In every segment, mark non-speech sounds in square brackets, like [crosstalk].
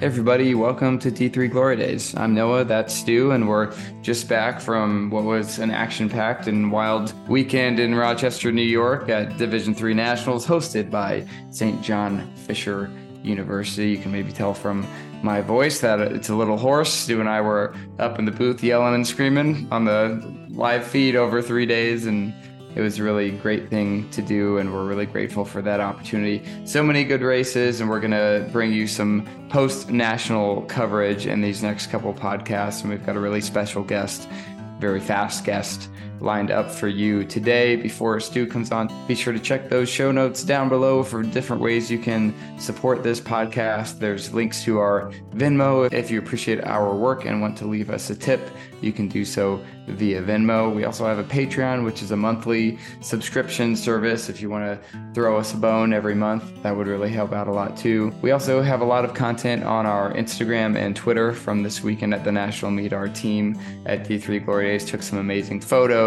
Hey everybody, welcome to D3 Glory Days. I'm Noah, that's Stu, and we're just back from what was an action-packed and wild weekend in Rochester, New York at Division 3 Nationals hosted by St. John Fisher University. You can maybe tell from my voice that it's a little hoarse. Stu and I were up in the booth yelling and screaming on the live feed over 3 days and it was a really great thing to do and we're really grateful for that opportunity. So many good races and we're going to bring you some post national coverage in these next couple podcasts and we've got a really special guest very fast guest lined up for you today before Stu comes on. Be sure to check those show notes down below for different ways you can support this podcast. There's links to our Venmo. If you appreciate our work and want to leave us a tip, you can do so via Venmo. We also have a Patreon, which is a monthly subscription service. If you want to throw us a bone every month, that would really help out a lot too. We also have a lot of content on our Instagram and Twitter from this weekend at the National Meet. Our team at D3 Glory Days took some amazing photos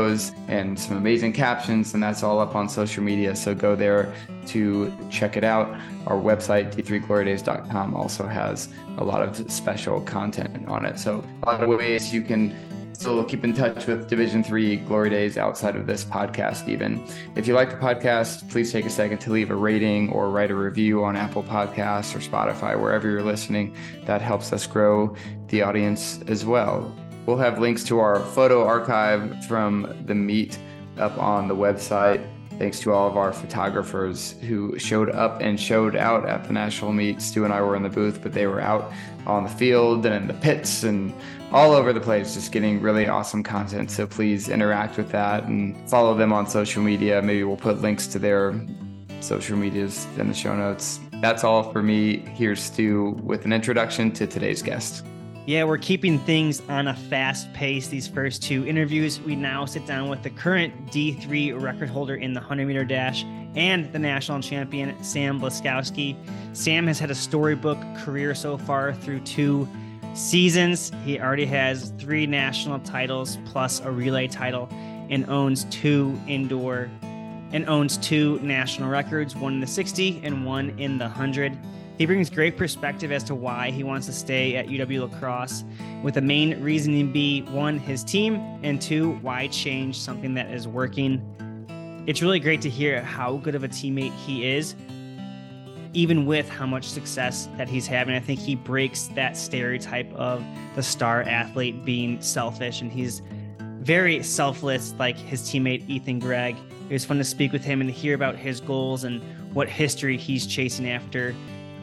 and some amazing captions, and that's all up on social media. So go there to check it out. Our website, d3glorydays.com, also has a lot of special content on it. So a lot of ways you can still keep in touch with Division Three Glory Days outside of this podcast. Even if you like the podcast, please take a second to leave a rating or write a review on Apple Podcasts or Spotify, wherever you're listening. That helps us grow the audience as well. We'll have links to our photo archive from the meet up on the website. Thanks to all of our photographers who showed up and showed out at the national meet. Stu and I were in the booth, but they were out on the field and in the pits and all over the place, just getting really awesome content. So please interact with that and follow them on social media. Maybe we'll put links to their social medias in the show notes. That's all for me. Here's Stu with an introduction to today's guest. Yeah, we're keeping things on a fast pace. These first two interviews, we now sit down with the current D3 record holder in the 100 meter dash and the national champion, Sam Blaskowski. Sam has had a storybook career so far through two seasons. He already has three national titles plus a relay title and owns two indoor and owns two national records, one in the 60 and one in the 100. He brings great perspective as to why he wants to stay at UW La Crosse, with the main reasoning be one, his team, and two, why change something that is working. It's really great to hear how good of a teammate he is, even with how much success that he's having. I think he breaks that stereotype of the star athlete being selfish, and he's very selfless, like his teammate Ethan Gregg. It was fun to speak with him and hear about his goals and what history he's chasing after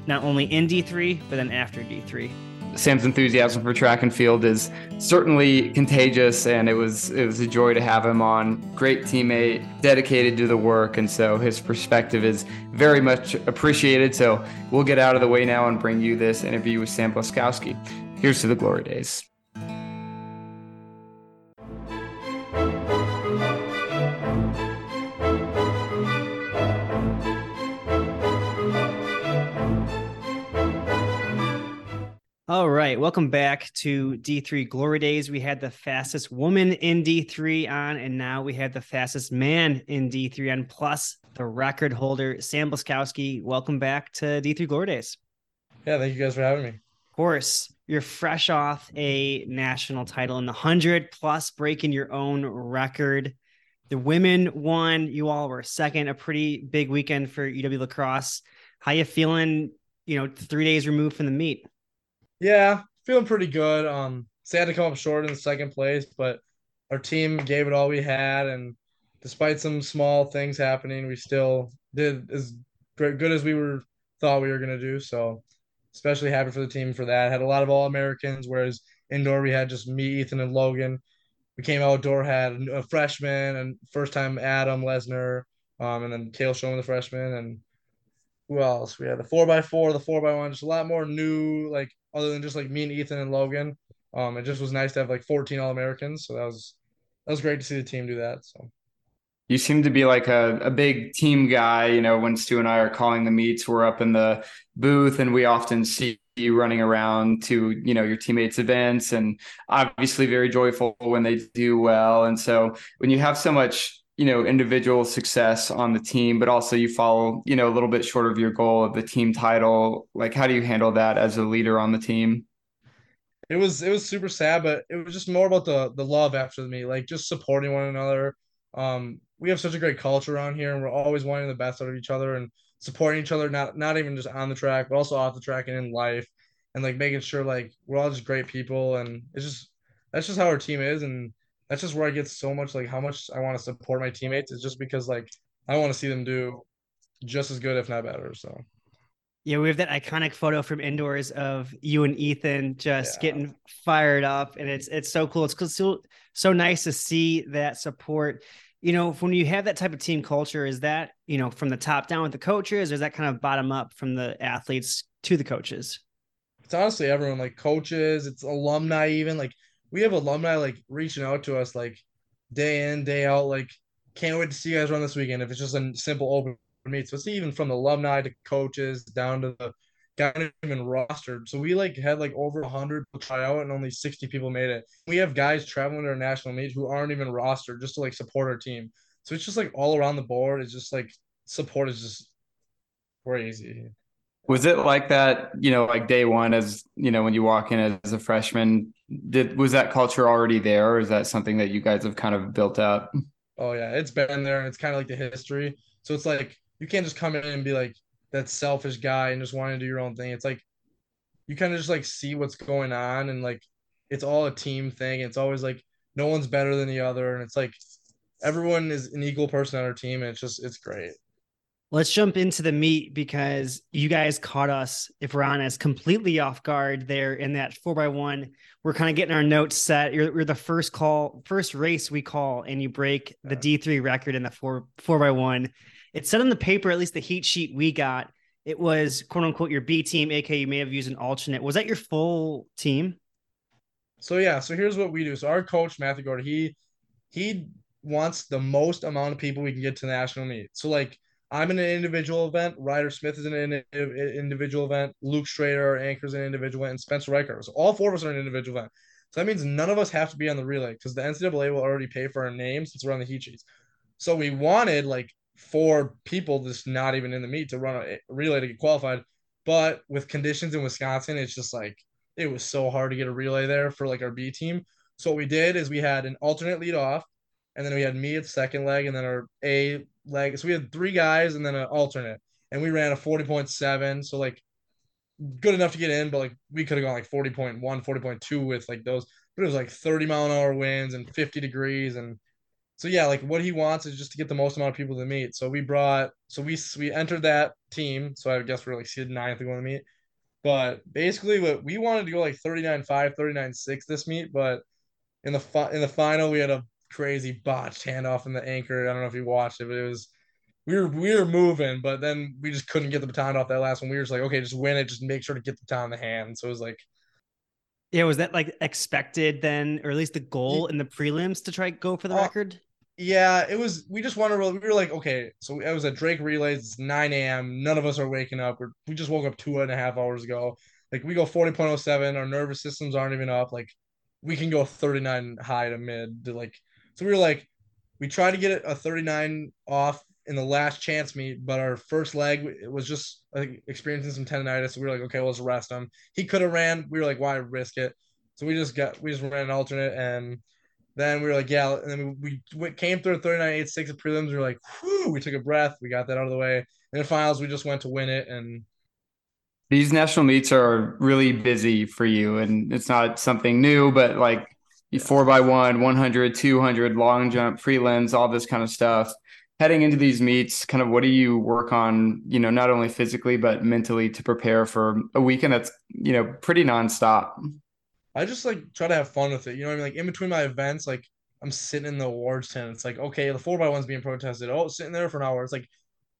not only in D3, but then after D3. Sam's enthusiasm for track and field is certainly contagious, and it was it was a joy to have him on. Great teammate, dedicated to the work, and so his perspective is very much appreciated. So we'll get out of the way now and bring you this interview with Sam Blaskowski. Here's to the glory days. All right, welcome back to D3 Glory Days. We had the fastest woman in D3 on, and now we have the fastest man in D3 on, plus the record holder, Sam Blaskowski. Welcome back to D3 Glory Days. Yeah, thank you guys for having me. Of course, you're fresh off a national title in the 100, plus breaking your own record. The women won, you all were second, a pretty big weekend for UW La Crosse. How you feeling, you know, three days removed from the meet? Yeah, feeling pretty good. Um, sad to come up short in the second place, but our team gave it all we had, and despite some small things happening, we still did as good as we were thought we were gonna do. So, especially happy for the team for that. Had a lot of All Americans, whereas indoor we had just me, Ethan, and Logan. We came outdoor had a freshman and first time Adam Lesnar, um, and then Kale Showman the freshman, and who else? We had the four x four, the four x one, just a lot more new like other than just like me and Ethan and Logan. Um, it just was nice to have like 14 All Americans. So that was that was great to see the team do that. So you seem to be like a, a big team guy. You know, when Stu and I are calling the meets, we're up in the booth and we often see you running around to, you know, your teammates' events and obviously very joyful when they do well. And so when you have so much you know, individual success on the team, but also you fall, you know, a little bit short of your goal of the team title. Like, how do you handle that as a leader on the team? It was it was super sad, but it was just more about the the love after meet, like just supporting one another. Um, we have such a great culture around here, and we're always wanting the best out of each other and supporting each other, not not even just on the track, but also off the track and in life, and like making sure like we're all just great people, and it's just that's just how our team is, and that's just where I get so much like how much I want to support my teammates is just because like I want to see them do just as good, if not better. So yeah, we have that iconic photo from indoors of you and Ethan just yeah. getting fired up, and it's it's so cool. It's so so nice to see that support. You know, when you have that type of team culture, is that you know from the top down with the coaches, or is that kind of bottom up from the athletes to the coaches? It's honestly everyone, like coaches, it's alumni, even like we have alumni like reaching out to us like day in day out, like can't wait to see you guys run this weekend. If it's just a simple open meet. So it's even from the alumni to coaches down to the guy even rostered. So we like had like over hundred try out and only sixty people made it. We have guys traveling to our national meet who aren't even rostered just to like support our team. So it's just like all around the board. It's just like support is just crazy. Was it like that, you know, like day one as you know, when you walk in as a freshman, did was that culture already there or is that something that you guys have kind of built up? Oh yeah, it's been there and it's kind of like the history. So it's like you can't just come in and be like that selfish guy and just want to do your own thing. It's like you kind of just like see what's going on and like it's all a team thing. It's always like no one's better than the other and it's like everyone is an equal person on our team and it's just it's great. Let's jump into the meet because you guys caught us, if we're honest, completely off guard there in that four by one. We're kind of getting our notes set. You're, you're the first call, first race we call, and you break the D3 record in the four four by one it said on the paper, at least the heat sheet we got, it was quote unquote your B team, aka you may have used an alternate. Was that your full team? So yeah, so here's what we do. So our coach Matthew Gordon, he he wants the most amount of people we can get to national meet. So like I'm in an individual event, Ryder Smith is in an individual event, Luke Strader anchors an individual event, and Spencer Riker. So all four of us are in an individual event. So that means none of us have to be on the relay because the NCAA will already pay for our names since we're on the heat sheets. So we wanted like four people just not even in the meet to run a relay to get qualified. But with conditions in Wisconsin, it's just like it was so hard to get a relay there for like our B team. So what we did is we had an alternate lead off, and then we had me at second leg, and then our A leg. So we had three guys and then an alternate, and we ran a forty point seven. So like good enough to get in, but like we could have gone like 40.1, 40.2 with like those, but it was like 30 mile an hour winds and 50 degrees and so yeah, like what he wants is just to get the most amount of people to meet. So we brought, so we we entered that team. So I guess we're like seeded ninth to go to meet. But basically, what we wanted to go like 39-5, 39-6 this meet, but in the fi- in the final we had a crazy botched handoff in the anchor. I don't know if you watched it, but it was we were we were moving, but then we just couldn't get the baton off that last one. We were just like, okay, just win it, just make sure to get the baton in the hand. So it was like yeah, was that like expected then, or at least the goal in the prelims to try go for the uh, record? Yeah, it was. We just wanted. We were like, okay, so it was a Drake relays. It's nine a.m. None of us are waking up. We're, we just woke up two and a half hours ago. Like we go forty point oh seven. Our nervous systems aren't even up. Like we can go thirty nine high to mid. To like, so we were like, we tried to get a thirty nine off in the last chance meet, but our first leg was just like, experiencing some tendonitis. So we were like, okay, well, let's rest him. He could have ran. We were like, why risk it? So we just got we just ran an alternate, and then we were like, yeah. And then we, we came through 39 6 at prelims. We were like, whew, we took a breath. We got that out of the way. And then finals, we just went to win it. And these national meets are really busy for you, and it's not something new, but like four by one, 100, 200, long jump, prelims, all this kind of stuff heading into these meets, kind of what do you work on, you know, not only physically but mentally to prepare for a weekend that's, you know, pretty nonstop? I just like try to have fun with it. You know I mean? Like in between my events, like I'm sitting in the awards tent. It's like, okay, the four by one's being protested. Oh, sitting there for an hour. It's like,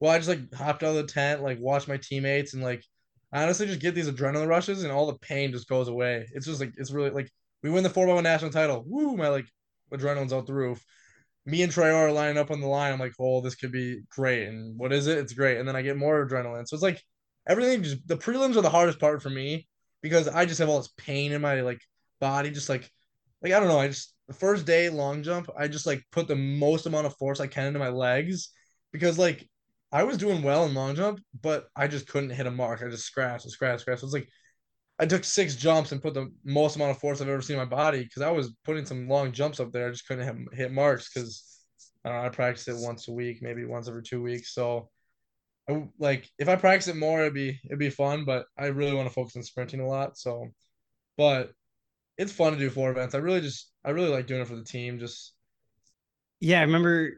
well, I just like hopped out of the tent, like watch my teammates and like I honestly just get these adrenaline rushes and all the pain just goes away. It's just like it's really like we win the four by one national title. Woo, my like adrenaline's out the roof me and Trey are lining up on the line. I'm like, oh, this could be great. And what is it? It's great. And then I get more adrenaline. So it's like everything just the prelims are the hardest part for me because I just have all this pain in my like body, just like like I don't know, I just the first day long jump, I just like put the most amount of force I can into my legs because like I was doing well in long jump, but I just couldn't hit a mark. I just scratched and scratched, scratched. So it's like I took six jumps and put the most amount of force I've ever seen in my body because I was putting some long jumps up there. I just couldn't hit, hit marks because I, I practice it once a week, maybe once every two weeks. So, I, like if I practice it more, it'd be it'd be fun. But I really want to focus on sprinting a lot. So, but it's fun to do four events. I really just I really like doing it for the team. Just yeah, I remember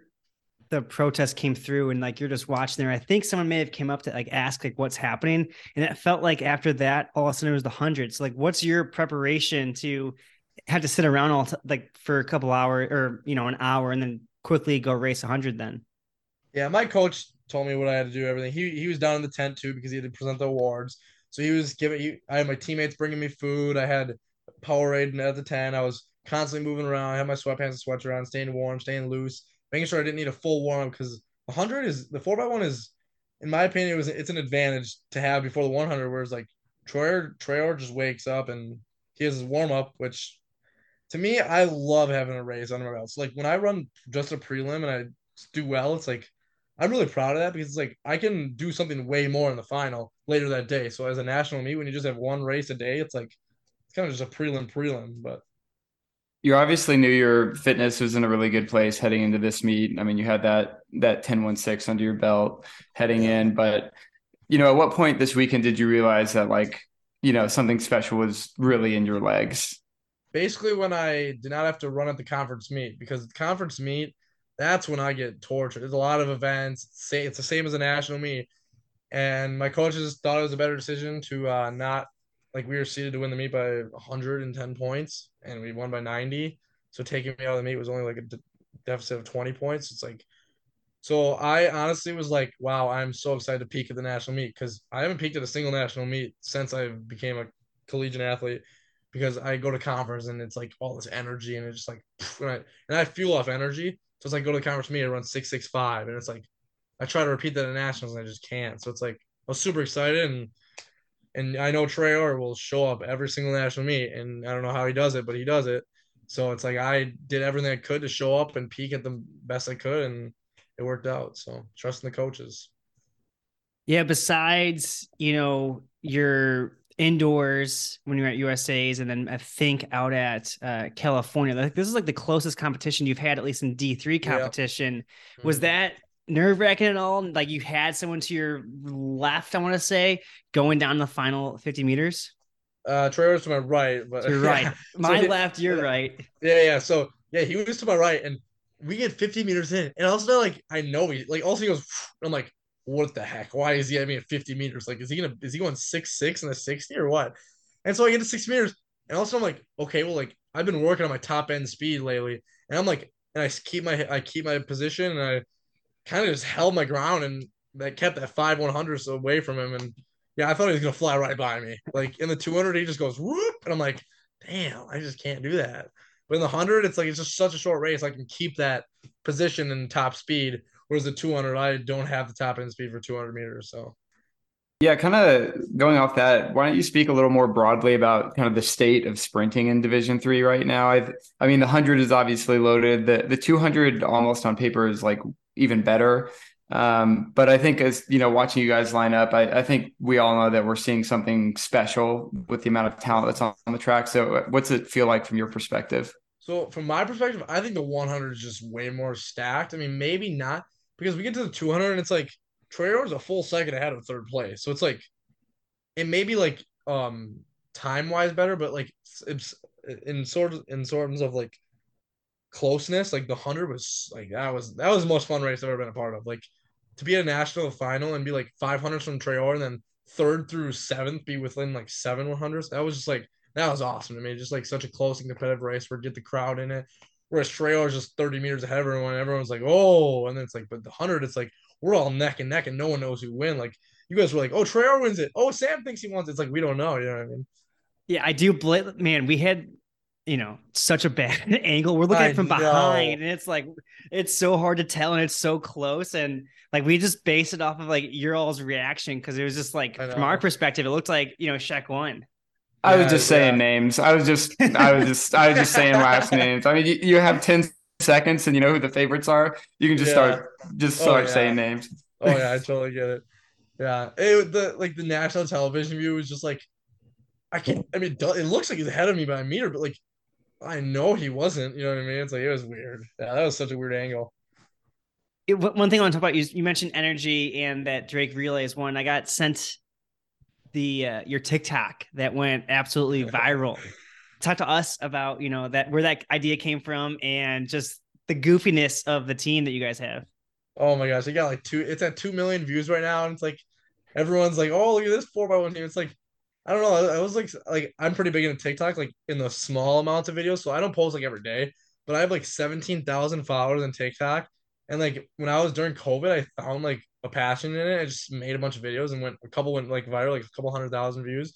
the protest came through and like you're just watching there. I think someone may have came up to like ask like what's happening, and it felt like after that all of a sudden it was the hundreds. Like, what's your preparation to have to sit around all t- like for a couple hours or you know an hour and then quickly go race hundred? Then yeah, my coach told me what I had to do. Everything. He he was down in the tent too because he had to present the awards. So he was giving. He, I had my teammates bringing me food. I had Powerade at the tent. I was constantly moving around. I had my sweatpants and sweatshirt on, staying warm, staying loose making sure I didn't need a full warm up because 100 is the 4x1 is, in my opinion, it was it's an advantage to have before the 100. Whereas like Troyer, Troyer just wakes up and he has his warm up, which to me, I love having a race under my belt. So like when I run just a prelim and I do well, it's like I'm really proud of that because it's like I can do something way more in the final later that day. So as a national meet, when you just have one race a day, it's like it's kind of just a prelim prelim. But you obviously knew your fitness was in a really good place heading into this meet. I mean, you had that that 10-1-6 under your belt heading in, but you know, at what point this weekend did you realize that like, you know, something special was really in your legs? Basically when I did not have to run at the conference meet because the conference meet, that's when I get tortured. There's a lot of events. Say it's the same as a national meet. And my coaches thought it was a better decision to uh, not like we were seeded to win the meet by 110 points and we won by 90. So taking me out of the meet was only like a de- deficit of 20 points. It's like, so I honestly was like, wow, I'm so excited to peak at the national meet because I haven't peaked at a single national meet since I became a collegiate athlete because I go to conference and it's like all this energy and it's just like, and I, and I fuel off energy. So it's like go to the conference meet and run 665 and it's like, I try to repeat that at nationals and I just can't. So it's like, I was super excited and and I know Trey Trayor will show up every single national meet, and I don't know how he does it, but he does it. So it's like I did everything I could to show up and peak at the best I could, and it worked out. So trusting the coaches. Yeah. Besides, you know, your indoors when you're at USA's, and then I think out at uh, California. Like this is like the closest competition you've had, at least in D three competition. Was mm-hmm. that nerve wracking at all? Like you had someone to your left, I want to say, going down the final 50 meters? Uh, Trey was to my right, but you're [laughs] right. My so left, you're yeah, [laughs] right. Yeah, yeah. So yeah, he was to my right, and we get 50 meters in, and also like I know he like also he goes. I'm like, what the heck? Why is he at me at 50 meters? Like, is he gonna is he going six six in the 60 or what? And so I get to six meters, and also I'm like, okay, well, like I've been working on my top end speed lately, and I'm like, and I keep my I keep my position, and I kind of just held my ground and that kept that five one hundredths away from him. And yeah, I thought he was gonna fly right by me. Like in the two hundred, he just goes whoop, and I'm like, damn, I just can't do that. But in the hundred, it's like it's just such a short race. I can keep that position and top speed. Whereas the 200, I don't have the top end speed for 200 meters. So yeah, kind of going off that, why don't you speak a little more broadly about kind of the state of sprinting in Division Three right now? I, I mean, the hundred is obviously loaded. The the two hundred almost on paper is like even better. Um, but I think as you know, watching you guys line up, I, I, think we all know that we're seeing something special with the amount of talent that's on, on the track. So, what's it feel like from your perspective? So, from my perspective, I think the 100 is just way more stacked. I mean, maybe not because we get to the 200 and it's like Trayor is a full second ahead of third place. So it's like it may be like um time wise better, but like it's in sort of in sorts of like closeness, like the hundred was like that was that was the most fun race I've ever been a part of. Like to be a national final and be like 500 from Trayor and then third through seventh be within like seven 100s. That was just like that was awesome to me. Just like such a close and competitive race where get the crowd in it. Whereas Trayor is just 30 meters ahead of everyone. Everyone's like, oh, and then it's like, but the hundred, it's like we're all neck and neck and no one knows who win. Like you guys were like, oh, Trayor wins it. Oh, Sam thinks he wants it. It's like we don't know. You know what I mean? Yeah, I do. Bl- man, we had you know, such a bad [laughs] angle. We're looking at it from behind, and it's like it's so hard to tell, and it's so close. And like we just base it off of like your all's reaction because it was just like from our perspective, it looked like you know Sheck won. I was just saying yeah. names. I was just, I was just, I was just saying [laughs] last names. I mean, you, you have ten seconds, and you know who the favorites are. You can just yeah. start, just oh, start oh, yeah. saying names. Oh yeah, I [laughs] totally get it. Yeah, it the like the national television view was just like, I can't. I mean, it looks like he's ahead of me by a meter, but like, I know he wasn't. You know what I mean? It's like it was weird. Yeah, that was such a weird angle. It, one thing I want to talk about you, you mentioned energy and that Drake relay is one. I got sent the uh, your TikTok that went absolutely [laughs] viral. Talk to us about you know that where that idea came from and just the goofiness of the team that you guys have. Oh my gosh, it got like two. It's at two million views right now, and it's like everyone's like, "Oh, look at this four by one team." It's like I don't know. I was like, like I'm pretty big into TikTok, like in the small amounts of videos, so I don't post like every day, but I have like seventeen thousand followers on TikTok, and like when I was during COVID, I found like a passion in it. I just made a bunch of videos and went a couple went like viral, like a couple hundred thousand views.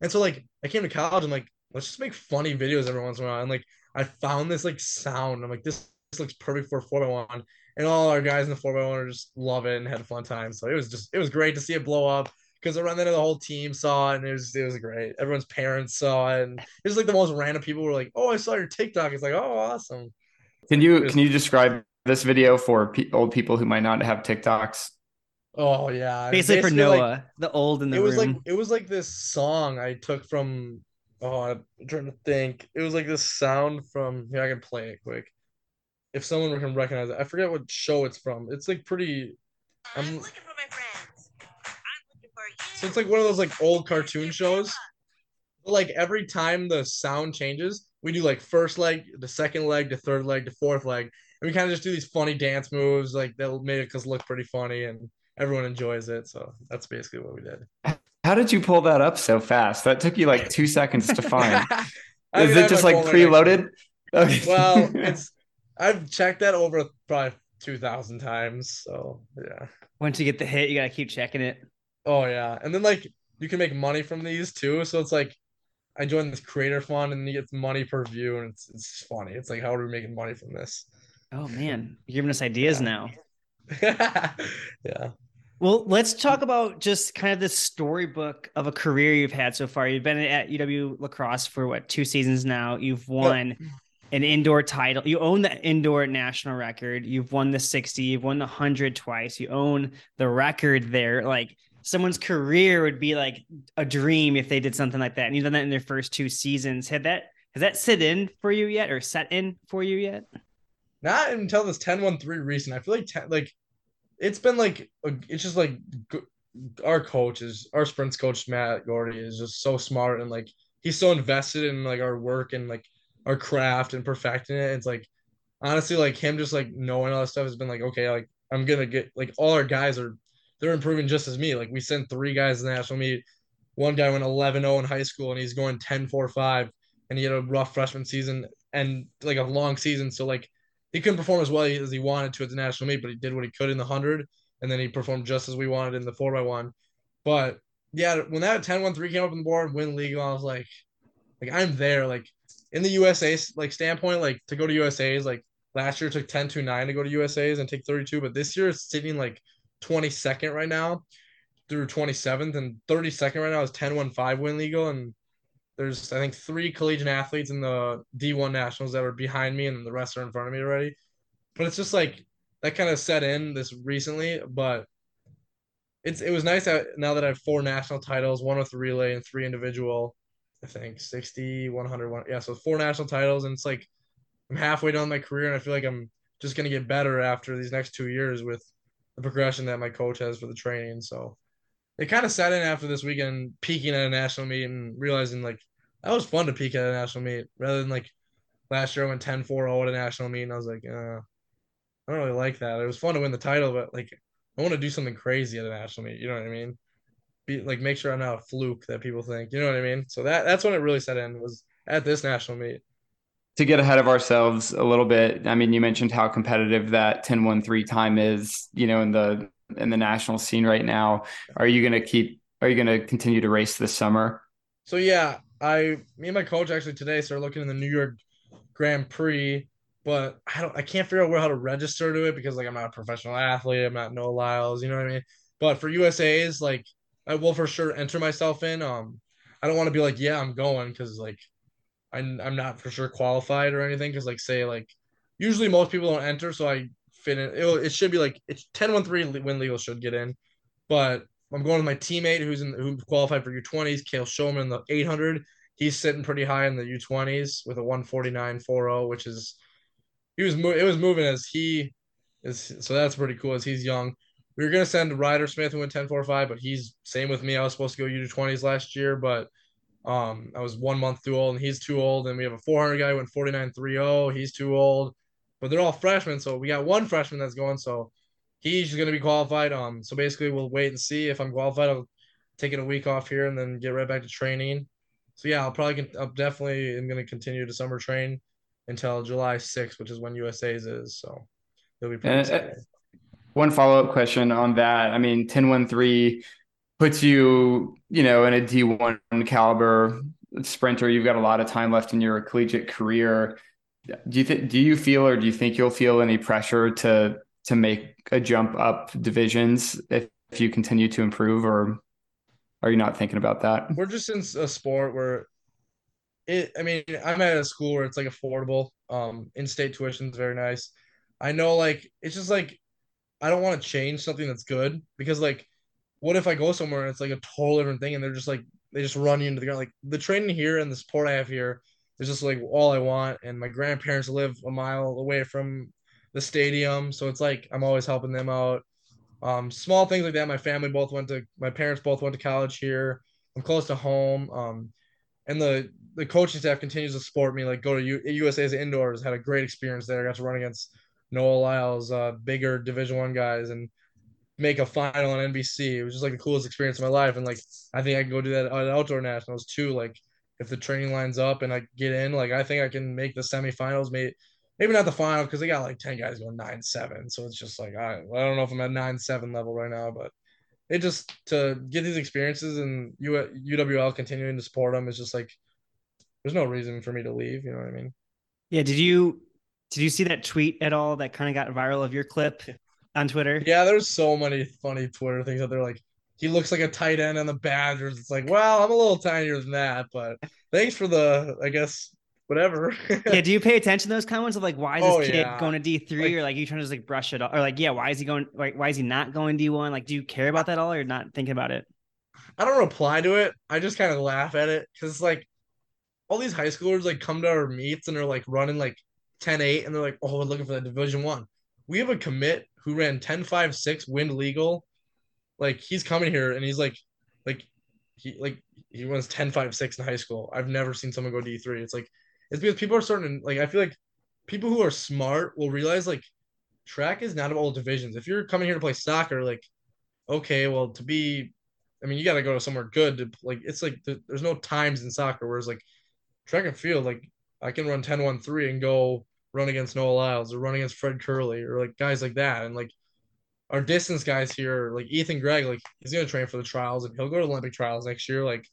And so like I came to college and like let's just make funny videos every once in a while. And like I found this like sound. I'm like this, this looks perfect for four by one. And all our guys in the four by one just love it and had a fun time. So it was just it was great to see it blow up because around then the whole team saw it and it was it was great. Everyone's parents saw it and it was like the most random people were like, "Oh, I saw your TikTok." It's like, "Oh, awesome." Can you was, can you describe this video for pe- old people who might not have TikToks? Oh yeah, basically, basically for Noah, like, the old in the it was room. like it was like this song I took from. Oh, I'm trying to think. It was like this sound from. Yeah, I can play it quick. If someone can recognize it, I forget what show it's from. It's like pretty. I'm, I'm looking for my friends. So it's like one of those like old cartoon shows. Like every time the sound changes, we do like first leg, the second leg, the third leg, the fourth leg, and we kind of just do these funny dance moves like that made it because look pretty funny and everyone enjoys it. So that's basically what we did. How did you pull that up so fast? That took you like two seconds to find. [laughs] Is mean, it just like preloaded? Okay. Well, [laughs] it's I've checked that over probably two thousand times. So yeah. Once you get the hit, you gotta keep checking it. Oh yeah, and then like you can make money from these too. So it's like I joined this creator fund and you get money per view, and it's it's funny. It's like how are we making money from this? Oh man, you're giving us ideas yeah. now. [laughs] yeah. Well, let's talk about just kind of the storybook of a career you've had so far. You've been at UW La Crosse for what two seasons now. You've won an indoor title. You own the indoor national record. You've won the 60. You've won the 100 twice. You own the record there. Like someone's career would be like a dream if they did something like that. And you've done that in their first two seasons. Had that has that sit in for you yet or set in for you yet? Not until this 10-1-3 recent. I feel like ten, like it's been like it's just like our coach is our sprints coach Matt Gordy is just so smart and like he's so invested in like our work and like our craft and perfecting it. It's like honestly like him just like knowing all that stuff has been like okay like I'm gonna get like all our guys are they're improving just as me. Like we sent three guys to the national meet. One guy went 11-0 in high school and he's going 10-4-5 and he had a rough freshman season and like a long season. So like he couldn't perform as well as he wanted to at the national meet, but he did what he could in the hundred, and then he performed just as we wanted in the four by one. But yeah, when that 10-1-3 came up on the board, win legal, I was like, like I'm there. Like in the USA like standpoint, like to go to USA's, like last year took 10-2-9 to go to USA's and take 32, but this year it's sitting like 22nd right now through 27th and 32nd right now is 10-1-5 win legal and there's I think three collegiate athletes in the D1 nationals that are behind me, and the rest are in front of me already. But it's just like that kind of set in this recently, but it's it was nice that now that I have four national titles, one with relay and three individual. I think 60, 100, one, yeah, so four national titles, and it's like I'm halfway down my career, and I feel like I'm just gonna get better after these next two years with the progression that my coach has for the training. So it kind of set in after this weekend, peaking at a national meet and realizing like that was fun to peak at a national meet rather than like last year I went 10 4 0 at a national meet and I was like, uh, I don't really like that. It was fun to win the title, but like I want to do something crazy at a national meet. You know what I mean? Be like make sure I'm not a fluke that people think. You know what I mean? So that that's when it really set in was at this national meet. To get ahead of ourselves a little bit, I mean, you mentioned how competitive that 10 1 3 time is, you know, in the in the national scene right now. Are you going to keep? Are you going to continue to race this summer? So yeah, I me and my coach actually today started looking in the New York Grand Prix, but I don't I can't figure out where how to register to it because like I'm not a professional athlete. I'm not Noah Lyles, you know what I mean. But for USA's, like I will for sure enter myself in. Um, I don't want to be like, yeah, I'm going because like I'm I'm not for sure qualified or anything. Because like say like usually most people don't enter, so I fit in. It, it should be like it's 10-1-3 win legal should get in, but I'm going with my teammate who's in who qualified for U20s, Kale Showman, the 800. He's sitting pretty high in the U20s with a 149.40, which is he was it was moving as he is. So that's pretty cool as he's young. We were gonna send Ryder Smith who went 10 4 5 but he's same with me. I was supposed to go U20s last year, but um, I was one month too old, and he's too old. And we have a 400 guy who went 49.30. He's too old, but they're all freshmen. So we got one freshman that's going. So he's going to be qualified. Um, so basically, we'll wait and see if I'm qualified. I'll take it a week off here and then get right back to training. So yeah, I'll probably I'll definitely am going to continue to summer train until July 6th, which is when USA's is. So it'll be pretty uh, One follow up question on that. I mean, 1013 puts you, you know, in a D1 caliber sprinter. You've got a lot of time left in your collegiate career. Do you think? Do you feel, or do you think you'll feel any pressure to to make a jump up divisions if, if you continue to improve, or are you not thinking about that? We're just in a sport where it. I mean, I'm at a school where it's like affordable. Um, in-state tuition is very nice. I know, like, it's just like I don't want to change something that's good because, like, what if I go somewhere and it's like a total different thing and they're just like they just run you into the ground? Like the training here and the support I have here is just like all I want. And my grandparents live a mile away from the stadium, so it's like I'm always helping them out. Um, small things like that. My family both went to my parents both went to college here. I'm close to home. Um, and the the coaching staff continues to support me. Like go to U- USA's indoors, had a great experience there. I got to run against Noah Lyles, uh, bigger Division One guys, and make a final on NBC. It was just like the coolest experience of my life. And like I think I can go do that at outdoor nationals too. Like if the training lines up and I get in, like I think I can make the semifinals. Maybe maybe not the final because they got like ten guys going nine seven. So it's just like I I don't know if I'm at nine seven level right now, but it just to get these experiences and U, UWL continuing to support them is just like there's no reason for me to leave. You know what I mean? Yeah. Did you did you see that tweet at all that kind of got viral of your clip on Twitter? Yeah, there's so many funny Twitter things out there. Like he looks like a tight end on the Badgers. It's like, well, I'm a little tinier than that, but thanks for the, I guess, whatever. [laughs] yeah. Do you pay attention to those comments of like, why is this oh, kid yeah. going to D three, like, or like you trying to just like brush it off, or like, yeah, why is he going? Like, why is he not going D one? Like, do you care about that all, or not thinking about it? I don't reply to it. I just kind of laugh at it because it's like all these high schoolers like come to our meets and they're like running like 10-8 and they're like, oh, we're looking for that division one. We have a commit who ran 10 5 6 wind legal. Like he's coming here and he's like, like he like he runs 10 5 6 in high school. I've never seen someone go D3. It's like it's because people are starting to like I feel like people who are smart will realize like track is not of all divisions. If you're coming here to play soccer, like okay, well to be I mean, you got to go to somewhere good to like. It's like there's no times in soccer. Whereas like track and field, like I can run 10 1 3 and go run against Noah Lyles or run against Fred Kerley or like guys like that. And like our distance guys here, like Ethan Gregg, like he's gonna train for the trials and he'll go to Olympic trials next year. Like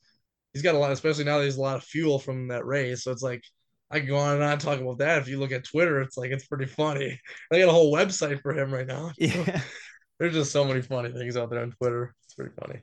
he's got a lot, especially now that he's a lot of fuel from that race. So it's like I can go on and on talking about that. If you look at Twitter, it's like it's pretty funny. [laughs] I got a whole website for him right now. Yeah. [laughs] There's just so many funny things out there on Twitter. It's pretty funny.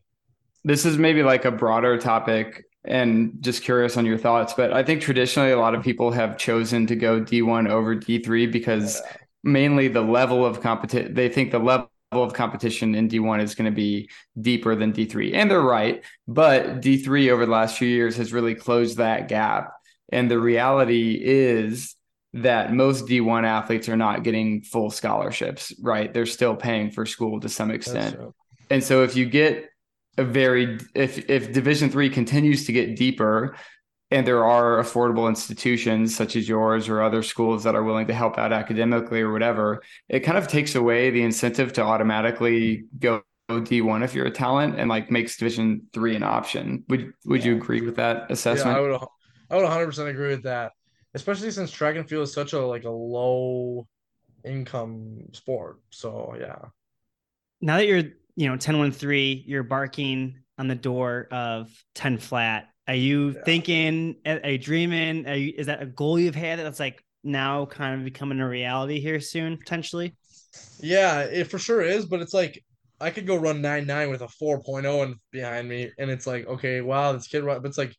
This is maybe like a broader topic and just curious on your thoughts. But I think traditionally a lot of people have chosen to go D1 over D3 because mainly the level of competition, they think the level of competition in D1 is going to be deeper than D3. And they're right. But D3 over the last few years has really closed that gap. And the reality is that most D1 athletes are not getting full scholarships, right? They're still paying for school to some extent. And so if you get a very if if division 3 continues to get deeper and there are affordable institutions such as yours or other schools that are willing to help out academically or whatever it kind of takes away the incentive to automatically go D1 if you're a talent and like makes division 3 an option. Would would you agree with that assessment yeah, I would I would 100% agree with that especially since track and field is such a like a low income sport. So yeah. Now that you're you know 10 1 3 you're barking on the door of 10 flat are you yeah. thinking are you dreaming are you, is that a goal you've had that's like now kind of becoming a reality here soon potentially yeah it for sure is but it's like I could go run nine nine with a 4.0 and behind me, and it's like, okay, wow, this kid but it's like,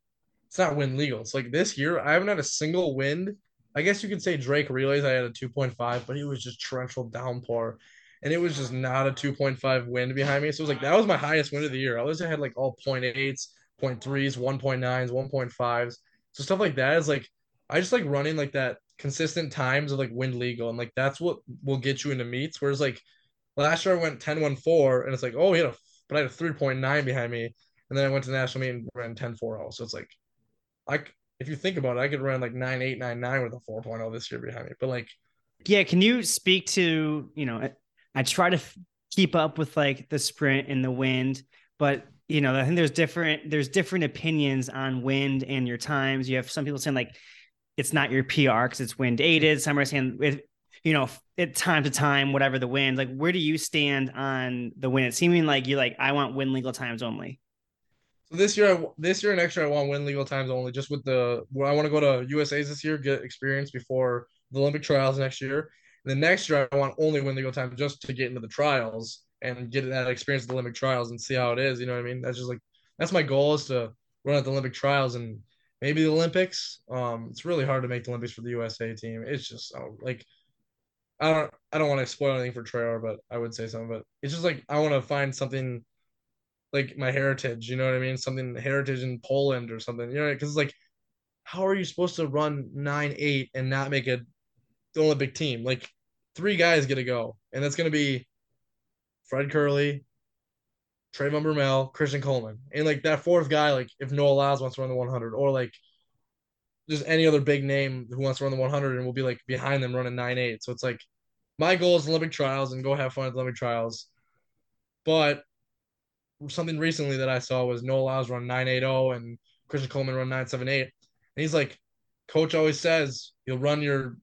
it's not wind legal. It's like this year, I haven't had a single wind. I guess you could say Drake relays. I had a 2.5, but it was just torrential downpour, and it was just not a 2.5 wind behind me. So it was like that was my highest wind of the year. I was I had like all 0.8s, 0.3s, 1.9s, 1.5s. So stuff like that is like I just like running like that consistent times of like wind legal, and like that's what will get you into meets. Whereas like Last year I went 10 1 4, and it's like, oh, he had a, but I had a 3.9 behind me. And then I went to the national meet and ran 10 4 0. So it's like, I, if you think about it, I could run like 9 8 9 9 with a 4.0 this year behind me. But like, yeah, can you speak to, you know, I, try to f- keep up with like the sprint and the wind, but you know, I think there's different there's different opinions on wind and your times. You have some people saying like it's not your PR because it's wind aided. Some are saying it, you know, at time to time, whatever the wind, like where do you stand on the wind? It's seeming like you're like, I want wind legal times only. So this year, this year and next year, I want wind legal times only. Just with the, I want to go to USA's this year, get experience before the Olympic trials next year. Then next year, I want only wind legal time just to get into the trials and get that experience at the Olympic trials and see how it is. You know what I mean? That's just like that's my goal is to run at the Olympic trials and maybe the Olympics. Um, it's really hard to make the Olympics for the USA team. It's just oh, like I don't I don't want to spoil anything for Traor, but I would say something. But it's just like I want to find something like my heritage. You know what I mean? Something heritage in Poland or something. You know, because it's like, how are you supposed to run nine eight and not make a Olympic team? Like three guys get to go, and that's gonna be Fred Kerley, Trayvon Bromell, Christian Coleman, and like that fourth guy. Like if Noah Lyles wants to run the 100, or like just any other big name who wants to run the 100 and we'll be like behind them running 9-8 so it's like my goal is olympic trials and go have fun at olympic trials but something recently that i saw was noah lyles run 9-8-0 and christian coleman run 9-7-8 and he's like coach always says you'll run your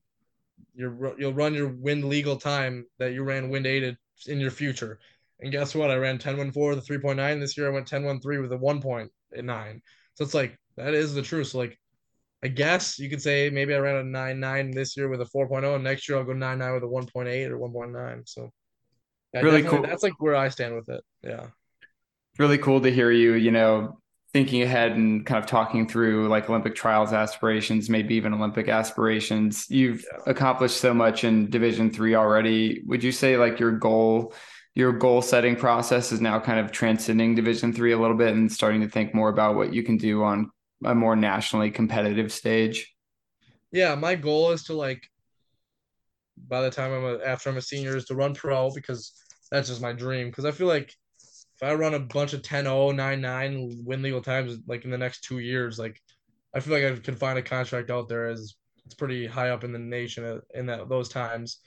your you'll run your wind legal time that you ran wind aided in your future and guess what i ran 10-1-4 with a 3.9 this year i went 10-1-3 with a 1.9 so it's like that is the truth so like I guess you could say maybe I ran a 9 9 this year with a 4.0, and next year I'll go 9 9 with a 1.8 or 1.9. So, yeah, really cool. That's like where I stand with it. Yeah. Really cool to hear you, you know, thinking ahead and kind of talking through like Olympic trials aspirations, maybe even Olympic aspirations. You've yeah. accomplished so much in Division three already. Would you say like your goal? your goal setting process is now kind of transcending division three a little bit and starting to think more about what you can do on a more nationally competitive stage? Yeah, my goal is to like by the time I'm a, after I'm a senior is to run pro because that's just my dream. Because I feel like if I run a bunch of 10 0, 9 9 win legal times like in the next two years, like I feel like I could find a contract out there as it's pretty high up in the nation in that those times.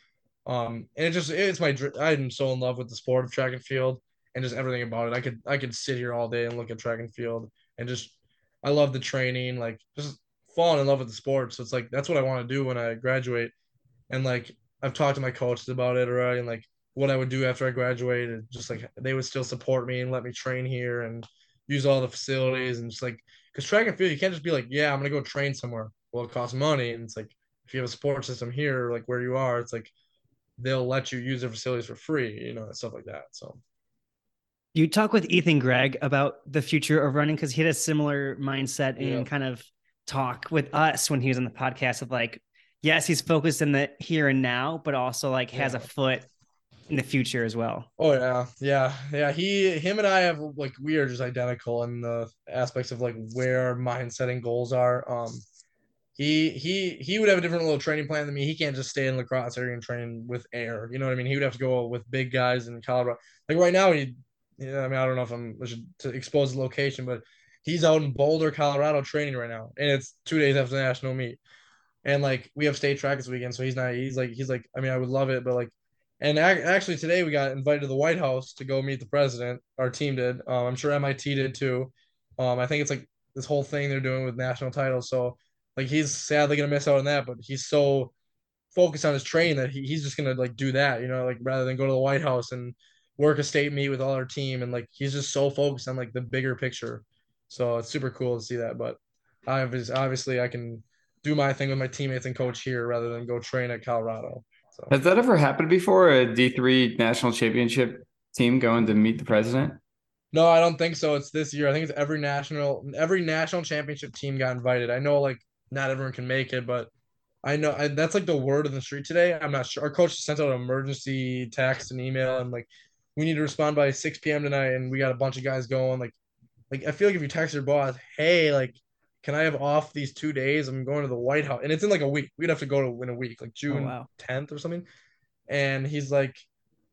Um, and it just it's my I'm so in love with the sport of track and field and just everything about it. I could I could sit here all day and look at track and field and just I love the training, like just falling in love with the sport. So it's like that's what I want to do when I graduate. And like I've talked to my coaches about it already, and like what I would do after I graduated. Just like they would still support me and let me train here and use all the facilities and just like because track and field you can't just be like yeah I'm gonna go train somewhere. Well, it costs money, and it's like if you have a support system here, like where you are, it's like they'll let you use their facilities for free, you know, and stuff like that. So you talk with Ethan Gregg about the future of running because he had a similar mindset and yeah. kind of talk with us when he was on the podcast of like, yes, he's focused in the here and now, but also like has a foot in the future as well. Oh yeah, yeah, yeah. He, him, and I have like we are just identical in the aspects of like where mindset and goals are. Um, he he he would have a different little training plan than me. He can't just stay in La Crosse area and train with air. You know what I mean? He would have to go with big guys in Colorado. Like right now, he yeah, I mean, I don't know if I'm I should to expose the location, but he's out in Boulder, Colorado, training right now, and it's two days after the national meet. And like we have state track this weekend, so he's not. He's like he's like. I mean, I would love it, but like, and actually today we got invited to the White House to go meet the president. Our team did. Um, I'm sure MIT did too. Um, I think it's like this whole thing they're doing with national titles. So like he's sadly gonna miss out on that, but he's so focused on his training that he, he's just gonna like do that, you know, like rather than go to the White House and work a state meet with all our team and like he's just so focused on like the bigger picture. So it's super cool to see that. But I obviously I can do my thing with my teammates and coach here rather than go train at Colorado. So has that ever happened before? A D three national championship team going to meet the president? No, I don't think so. It's this year. I think it's every national every national championship team got invited. I know like not everyone can make it, but I know I, that's like the word of the street today. I'm not sure. Our coach sent out an emergency text and email and like we need to respond by 6 p.m. tonight and we got a bunch of guys going. Like like I feel like if you text your boss, hey, like can I have off these two days? I'm going to the White House. And it's in like a week. We'd have to go to in a week, like June oh, wow. 10th or something. And he's like,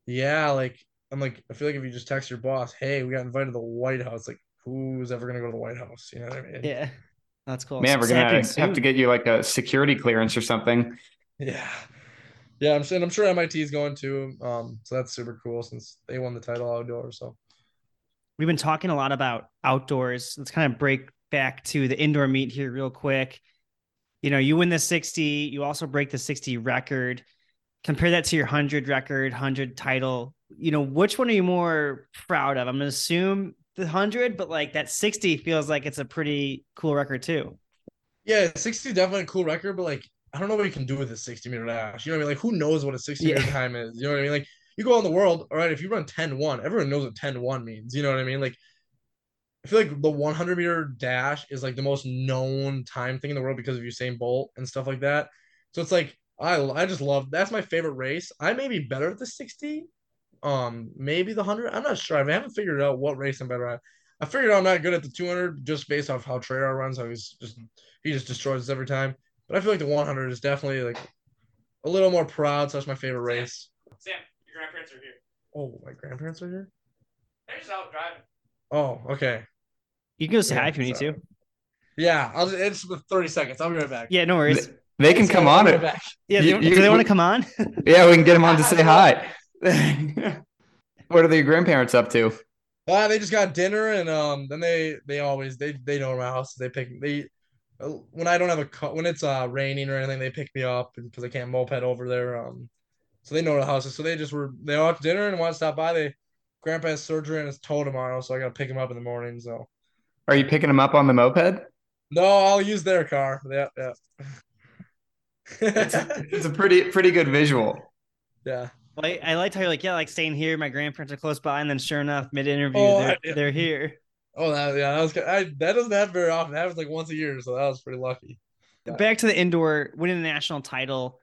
Yeah, like I'm like, I feel like if you just text your boss, hey, we got invited to the White House, like who's ever gonna go to the White House? You know what I mean? Yeah. That's cool. Man, we're gonna have to get you like a security clearance or something. Yeah. Yeah, I'm sure I'm sure MIT is going to. Um, so that's super cool since they won the title outdoor. So we've been talking a lot about outdoors. Let's kind of break back to the indoor meet here real quick. You know, you win the 60, you also break the 60 record. Compare that to your 100 record, 100 title. You know, which one are you more proud of? I'm going to assume the 100, but like that 60 feels like it's a pretty cool record too. Yeah, 60 is definitely a cool record, but like I don't know what you can do with a 60 meter dash. You know what I mean? Like who knows what a 60 yeah. meter time is? You know what I mean? Like you go in the world, all right, if you run 10-1, everyone knows what 10-1 means. You know what I mean? Like I feel like the 100 meter dash is like the most known time thing in the world because of Usain Bolt and stuff like that. So it's like I I just love that's my favorite race. I may be better at the 60, um, maybe the 100. I'm not sure. I, haven't figured out what race I'm better at. I figured out I'm not good at the 200 just based off how Treyar runs. How he's just he just destroys us every time. But I feel like the 100 is definitely like a little more proud. So that's my favorite race. Sam, your grandparents are here. Oh, my grandparents are here. They're just out driving. Oh, okay. You can go say yeah, hi if you need to. Yeah, I'll just, it's 30 seconds. I'll be right back. Yeah, no worries. They, they can come on it. Right yeah, you, you, do they want to come on? [laughs] yeah, we can get them on to say hi. [laughs] [laughs] what are the grandparents up to? Uh, they just got dinner and um then they they always they they know my house. They pick they uh, when I don't have a car when it's uh raining or anything they pick me up because I can't moped over there. Um, so they know the houses. So they just were they all dinner and want to stop by. They grandpa has surgery and his toe tomorrow, so I gotta pick him up in the morning. So are you picking them up on the moped? No, I'll use their car. Yeah, yeah. it's, a, [laughs] it's a pretty pretty good visual. Yeah. Well, I, I liked how you're like, yeah, like staying here. My grandparents are close by, and then sure enough, mid interview, oh, they're, yeah. they're here. Oh, that, yeah, that was I, that doesn't happen very often. That was like once a year, so that was pretty lucky. Yeah. Back to the indoor, winning the national title,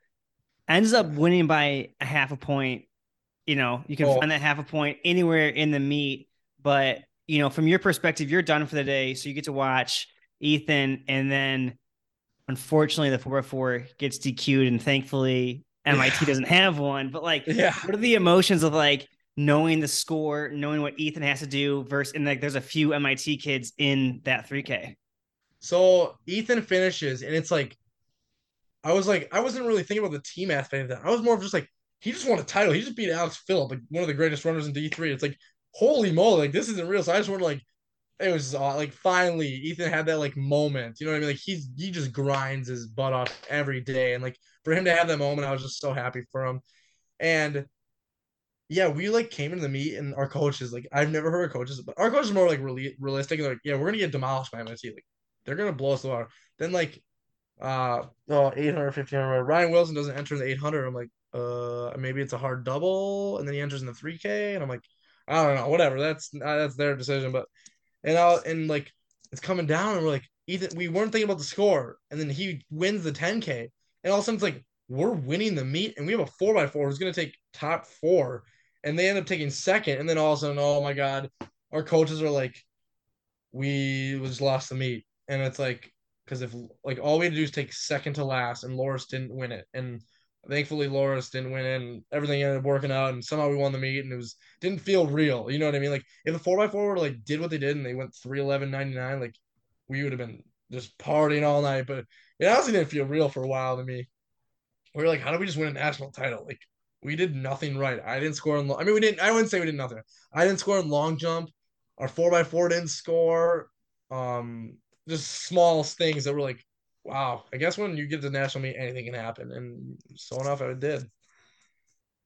ends up winning by a half a point. You know, you can oh. find that half a point anywhere in the meet, but you know, from your perspective, you're done for the day, so you get to watch Ethan, and then unfortunately, the four x four gets DQ'd, and thankfully MIT yeah. doesn't have one. But like, yeah. what are the emotions of like knowing the score, knowing what Ethan has to do versus and like there's a few MIT kids in that 3K. So Ethan finishes, and it's like I was like, I wasn't really thinking about the team aspect of that. I was more of just like, he just won a title. He just beat Alex Phillip, like one of the greatest runners in D3. It's like holy moly, like this isn't real. So I just wanted like it was like finally Ethan had that like moment. You know what I mean? Like he's he just grinds his butt off every day, and like for him to have that moment, I was just so happy for him. And yeah, we like came into the meet, and our coaches like I've never heard of coaches, but our coaches are more like really realistic. And like, yeah, we're gonna get demolished by MIT. Like they're gonna blow us the water. Then like uh oh 800 1500 Ryan Wilson doesn't enter in the 800 I'm like uh maybe it's a hard double and then he enters in the 3k and I'm like I don't know, whatever. That's uh, that's their decision. But and I and like it's coming down, and we're like Ethan. We weren't thinking about the score, and then he wins the 10k, and all of a sudden it's like we're winning the meet, and we have a four by four who's gonna take top four, and they end up taking second, and then all of a sudden, oh my god, our coaches are like, we just lost the meet, and it's like because if like all we had to do is take second to last, and Loras didn't win it, and Thankfully, Loras didn't win and everything ended up working out, and somehow we won the meet, and it was didn't feel real. You know what I mean? Like if the four x four like did what they did and they went three eleven ninety nine, like we would have been just partying all night. But it honestly didn't feel real for a while to me. We were like, how do we just win a national title? Like we did nothing right. I didn't score in. Long, I mean, we didn't. I wouldn't say we did nothing. I didn't score in long jump. Our four x four didn't score. Um, just small things that were like, wow, I guess when you get to national meet, anything can happen. And so enough, it did.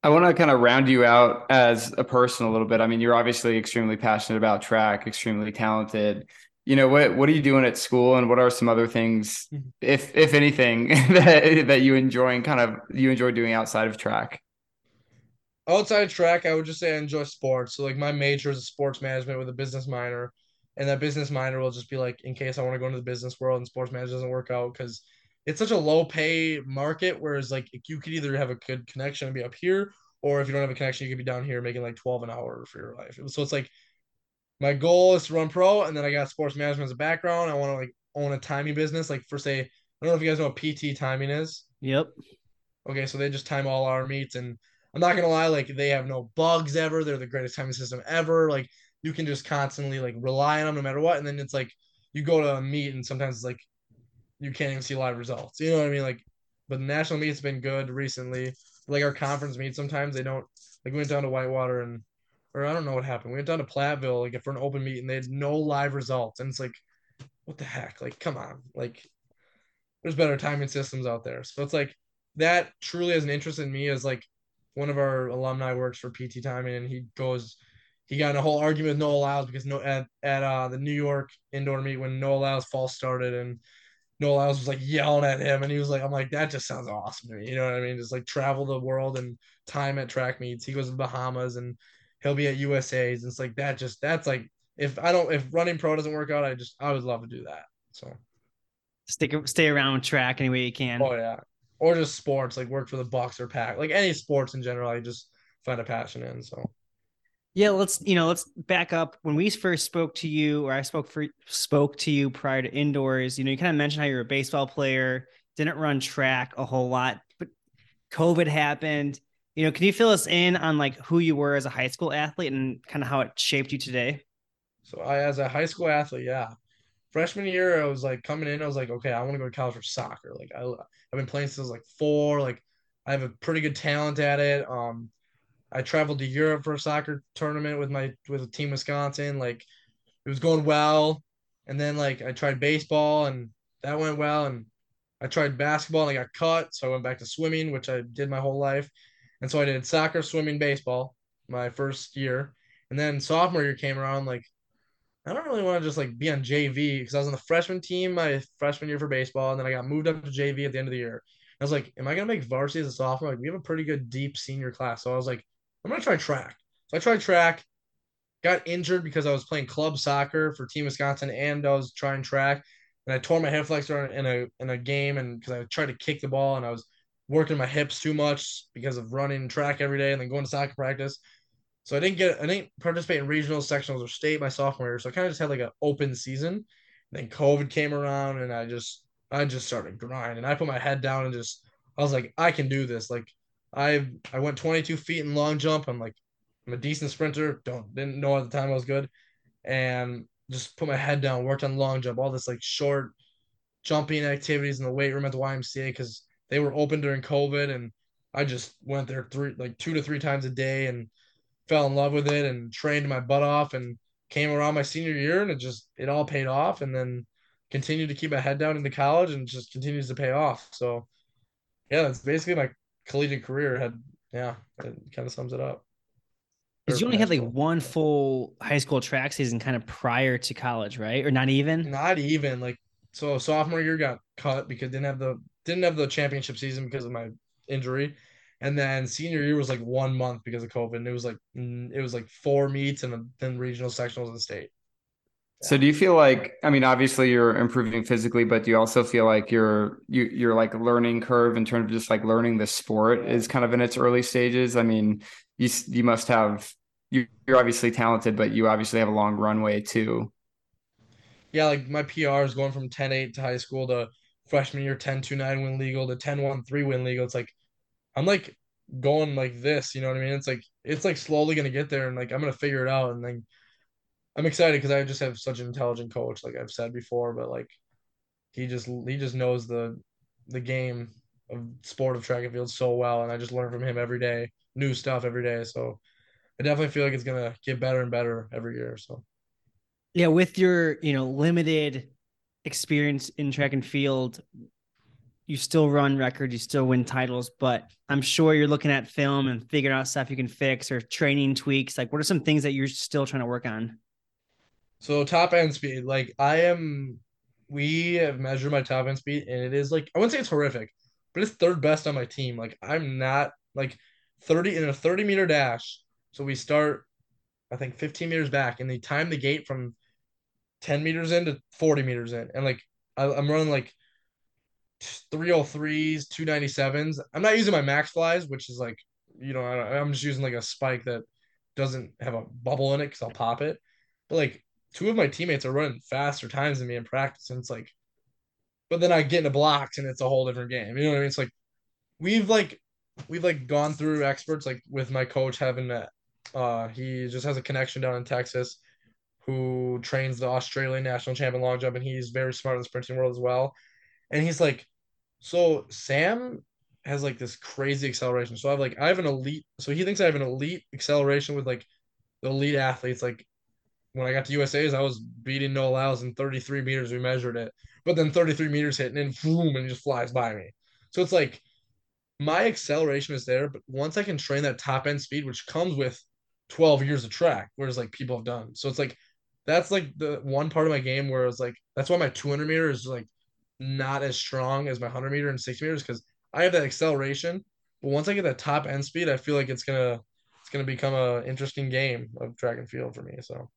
I want to kind of round you out as a person a little bit. I mean, you're obviously extremely passionate about track, extremely talented. You know, what what are you doing at school and what are some other things, mm-hmm. if if anything, [laughs] that that you enjoy and kind of you enjoy doing outside of track? outside of track, I would just say I enjoy sports. So like my major is sports management with a business minor, and that business minor will just be like in case I want to go into the business world and sports management doesn't work out because it's such a low pay market. Whereas like you could either have a good connection and be up here, or if you don't have a connection, you could be down here making like twelve an hour for your life. So it's like my goal is to run pro, and then I got sports management as a background. I want to like own a timing business, like for say I don't know if you guys know what PT timing is. Yep. Okay, so they just time all our meets, and I'm not gonna lie, like they have no bugs ever. They're the greatest timing system ever. Like you can just constantly like rely on them no matter what. And then it's like you go to a meet, and sometimes it's like you can't even see live results. You know what I mean? Like, but the national meet's been good recently. Like our conference meet, sometimes they don't. Like we went down to Whitewater and, or I don't know what happened. We went down to Platteville like for an open meet, and they had no live results, and it's like, what the heck? Like, come on, like. There's better timing systems out there. So it's like that truly has an interest in me as like one of our alumni works for PT timing and he goes he got in a whole argument with Noah Lyles because no at, at uh the New York indoor meet when Noah Lyles false started and Noah Lyles was like yelling at him and he was like I'm like that just sounds awesome to me. You know what I mean? Just like travel the world and time at track meets. He goes to the Bahamas and he'll be at USA's and it's like that just that's like if I don't if running pro doesn't work out, I just I would love to do that. So stick stay around track any way you can. Oh yeah. Or just sports, like work for the Bucks or Pack. Like any sports in general, I just find a passion in. So yeah, let's you know, let's back up. When we first spoke to you, or I spoke for spoke to you prior to indoors, you know, you kind of mentioned how you're a baseball player, didn't run track a whole lot, but COVID happened. You know, can you fill us in on like who you were as a high school athlete and kind of how it shaped you today? So I, as a high school athlete, yeah, freshman year, I was like coming in, I was like, okay, I want to go to college for soccer. Like I, I've been playing since like four. Like I have a pretty good talent at it. Um, I traveled to Europe for a soccer tournament with my with Team Wisconsin. Like it was going well, and then like I tried baseball and that went well, and I tried basketball and I got cut, so I went back to swimming, which I did my whole life, and so I did soccer, swimming, baseball my first year, and then sophomore year came around like I don't really want to just like be on JV because I was on the freshman team my freshman year for baseball, and then I got moved up to JV at the end of the year. I was like, am I gonna make varsity as a sophomore? Like we have a pretty good deep senior class, so I was like, I'm gonna try track. So I tried track, got injured because I was playing club soccer for Team Wisconsin, and I was trying track, and I tore my hip flexor in a in a game, and because I tried to kick the ball, and I was working my hips too much because of running track every day, and then going to soccer practice. So I didn't get I didn't participate in regional sectionals or state my sophomore year. So I kind of just had like an open season. Then COVID came around and I just I just started grinding. And I put my head down and just I was like, I can do this. Like I I went 22 feet in long jump. I'm like, I'm a decent sprinter. Don't didn't know at the time I was good. And just put my head down, worked on long jump, all this like short jumping activities in the weight room at the YMCA because they were open during COVID and I just went there three like two to three times a day and fell in love with it and trained my butt off and came around my senior year and it just it all paid off and then continued to keep my head down into college and just continues to pay off. So yeah, that's basically my collegiate career had yeah, it kind of sums it up. Because you only had like one full high school track season kind of prior to college, right? Or not even? Not even. Like so sophomore year got cut because didn't have the didn't have the championship season because of my injury. And then senior year was like one month because of COVID. And it was like it was like four meets and then regional sectionals in the state. So do you feel like I mean obviously you're improving physically but do you also feel like you're you you're like learning curve in terms of just like learning the sport is kind of in its early stages I mean you you must have you you're obviously talented but you obviously have a long runway too. Yeah like my PR is going from 10-8 to high school to freshman year 10-2-9 win legal to 10-1-3 win legal it's like I'm like going like this, you know what I mean? It's like it's like slowly gonna get there, and like I'm gonna figure it out, and then I'm excited because I just have such an intelligent coach, like I've said before, but like he just he just knows the the game of sport of track and field so well, and I just learn from him every day, new stuff every day. So I definitely feel like it's gonna get better and better every year. So yeah, with your you know limited experience in track and field, you still run records, you still win titles, but I'm sure you're looking at film and figuring out stuff you can fix or training tweaks. Like, what are some things that you're still trying to work on? So top end speed, like I am, we have measured my top end speed, and it is like I wouldn't say it's horrific, but it's third best on my team. Like I'm not like 30 in a 30 meter dash. So we start, I think, 15 meters back, and they time the gate from 10 meters in to 40 meters in. And like I, I'm running like 303s, 297s. I'm not using my max flies, which is like, you know, I, I'm just using like a spike that doesn't have a bubble in it because I'll pop it. But like two of my teammates are running faster times than me in practice, and it's like, but then I get into blocks and it's a whole different game. You know what I mean? It's like we've like we've like gone through experts like with my coach having. Uh, he just has a connection down in Texas, who trains the Australian national champion long jump, and he's very smart in the sprinting world as well. And he's like, so Sam has like this crazy acceleration. So I have like I have an elite. So he thinks I have an elite acceleration with like the elite athletes. Like when I got to USA's, I was beating Noah Lyles in 33 meters. We measured it, but then 33 meters hit and then boom, and he just flies by me. So it's like my acceleration is there, but once I can train that top end speed, which comes with 12 years of track, whereas like people have done. So it's like that's like the one part of my game where it's like that's why my 200 meter is like not as strong as my 100 meter and 60 meters because I have that acceleration. But once I get that top end speed, I feel like it's gonna it's gonna become a interesting game of track and field for me. So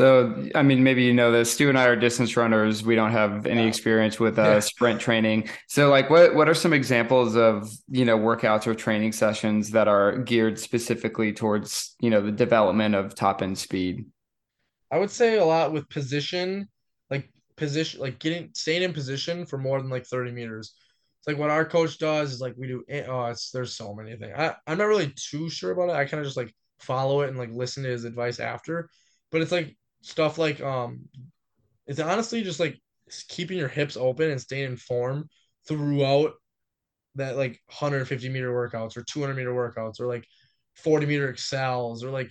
so, I mean, maybe you know this. Stu and I are distance runners. We don't have any experience with uh, sprint training. So, like, what what are some examples of you know workouts or training sessions that are geared specifically towards you know the development of top end speed? I would say a lot with position, like position, like getting staying in position for more than like thirty meters. It's like what our coach does is like we do. Eh, oh, it's there's so many things. I I'm not really too sure about it. I kind of just like follow it and like listen to his advice after. But it's like stuff like um it's honestly just like keeping your hips open and staying in form throughout that like 150 meter workouts or 200 meter workouts or like 40 meter accels or like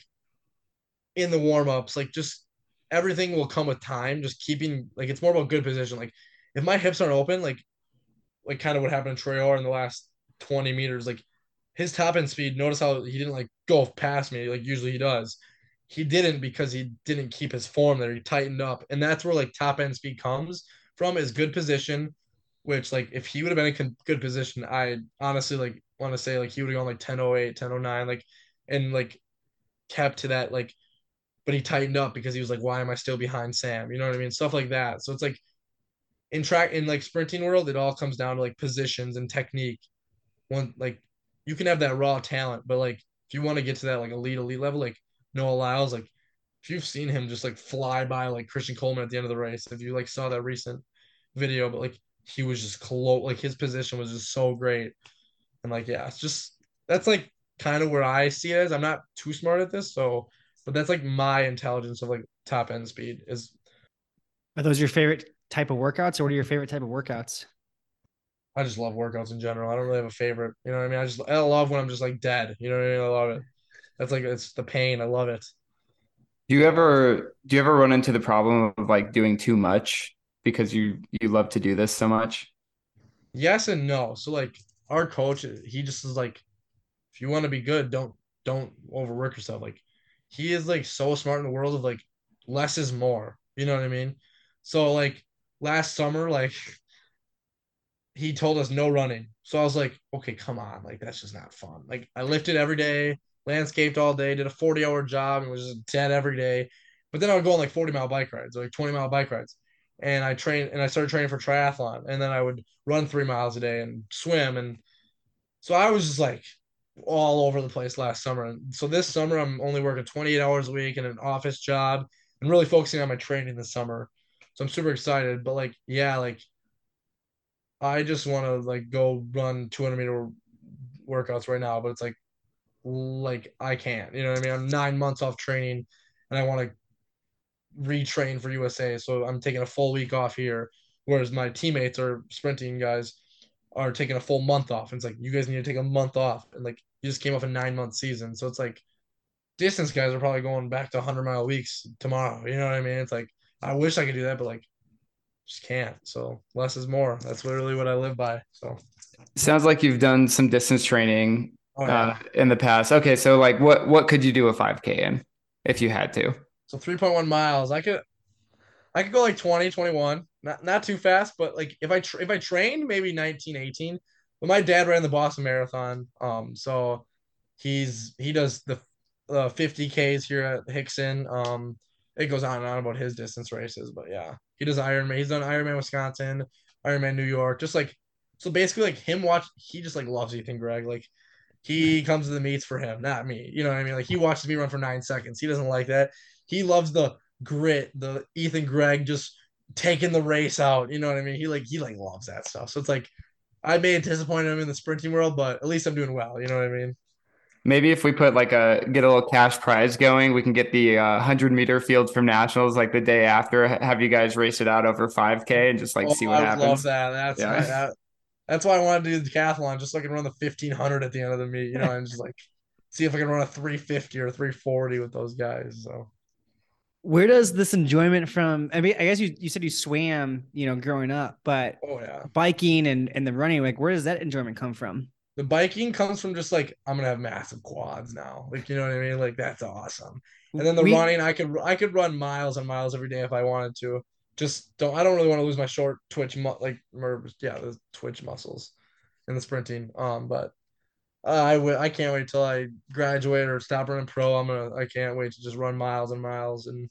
in the warm-ups like just everything will come with time just keeping like it's more about good position. Like if my hips aren't open like like kind of what happened to Troy Orr in the last 20 meters like his top end speed notice how he didn't like go past me like usually he does he didn't because he didn't keep his form there. He tightened up, and that's where like top end speed comes from is good position. Which like if he would have been in good position, I honestly like want to say like he would have gone like 1008, 1009, like and like kept to that like, but he tightened up because he was like, why am I still behind Sam? You know what I mean? Stuff like that. So it's like in track in like sprinting world, it all comes down to like positions and technique. One like you can have that raw talent, but like if you want to get to that like elite elite level, like Noah Lyles, like if you've seen him just like fly by like Christian Coleman at the end of the race, if you like saw that recent video, but like he was just close, like his position was just so great. And like, yeah, it's just that's like kind of where I see it as. I'm not too smart at this, so but that's like my intelligence of like top end speed is. Are those your favorite type of workouts, or what are your favorite type of workouts? I just love workouts in general. I don't really have a favorite. You know what I mean? I just I love when I'm just like dead. You know what I mean? I love it. That's like it's the pain. I love it. Do you ever do you ever run into the problem of like doing too much because you you love to do this so much? Yes and no. So like our coach, he just is like, if you want to be good, don't don't overwork yourself. Like he is like so smart in the world of like less is more. You know what I mean? So like last summer, like he told us no running. So I was like, okay, come on, like that's just not fun. Like I lifted every day landscaped all day, did a 40 hour job and was just dead every day. But then I would go on like 40 mile bike rides, like 20 mile bike rides. And I trained and I started training for triathlon. And then I would run three miles a day and swim. And so I was just like all over the place last summer. And so this summer I'm only working 28 hours a week in an office job and really focusing on my training this summer. So I'm super excited. But like, yeah, like I just want to like go run 200 meter workouts right now, but it's like like I can't. You know what I mean? I'm nine months off training, and I want to retrain for USA. So I'm taking a full week off here, whereas my teammates or sprinting guys are taking a full month off. And it's like you guys need to take a month off, and like you just came off a nine month season, so it's like distance guys are probably going back to 100 mile weeks tomorrow. You know what I mean? It's like I wish I could do that, but like just can't. So less is more. That's literally what I live by. So sounds like you've done some distance training oh, yeah. uh, in the past. Okay, so like what what could you do a 5k in if you had to? So 3.1 miles. I could I could go like 20, 21. Not not too fast, but like if I tra- if I trained maybe 19, 18. But my dad ran the Boston Marathon. Um so he's he does the uh, 50Ks here at Hixon. Um, it goes on and on about his distance races, but yeah, he does Ironman. He's done Ironman Wisconsin, Ironman New York, just like so basically like him watch he just like loves Ethan Gregg. Like he comes to the meets for him, not me. You know what I mean? Like he watches me run for nine seconds. He doesn't like that. He loves the grit, the Ethan Gregg just taking the race out. You know what I mean? He like he like loves that stuff. So it's like I may have disappointed him in the sprinting world, but at least I'm doing well. You know what I mean? Maybe if we put like a get a little cash prize going, we can get the uh, hundred meter field from nationals like the day after. Have you guys race it out over five k and just like oh, see what I happens? Love that. That's yeah. that, that's why I wanted to do the decathlon, just so I can run the fifteen hundred at the end of the meet, you know, and just like [laughs] see if I can run a three fifty or three forty with those guys. So. Where does this enjoyment from i mean i guess you, you said you swam you know growing up but oh yeah. biking and and the running like where does that enjoyment come from? The biking comes from just like i'm gonna have massive quads now like you know what i mean? Like that's awesome. And then the we, running i could i could run miles and miles every day if i wanted to just don't i don't really want to lose my short twitch mu- like or, yeah the twitch muscles in the sprinting um but uh, I w- I can't wait till I graduate or stop running pro. I'm gonna I can't wait to just run miles and miles and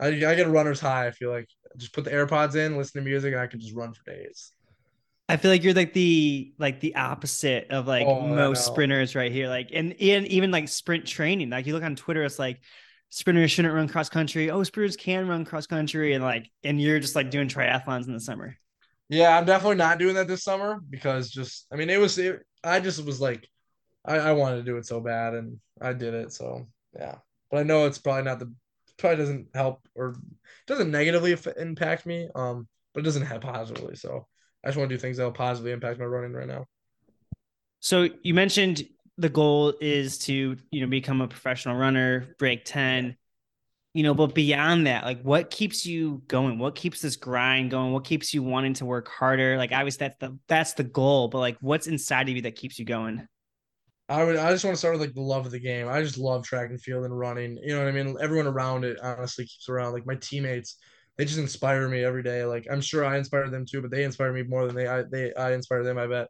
I I get a runner's high. I feel like just put the AirPods in, listen to music, and I can just run for days. I feel like you're like the like the opposite of like oh, most sprinters right here. Like and, and even like sprint training. Like you look on Twitter, it's like sprinters shouldn't run cross country. Oh, sprinters can run cross country, and like and you're just like doing triathlons in the summer. Yeah, I'm definitely not doing that this summer because just I mean it was it, I just was like I, I wanted to do it so bad and I did it. So yeah. But I know it's probably not the probably doesn't help or doesn't negatively impact me. Um, but it doesn't have positively. So I just want to do things that will positively impact my running right now. So you mentioned the goal is to you know become a professional runner, break ten. You know, but beyond that, like what keeps you going? What keeps this grind going? What keeps you wanting to work harder? Like obviously that's the that's the goal, but like what's inside of you that keeps you going? I would I just want to start with like the love of the game. I just love track and field and running. You know what I mean? Everyone around it honestly keeps around. Like my teammates, they just inspire me every day. Like I'm sure I inspire them too, but they inspire me more than they I they I inspire them. I bet.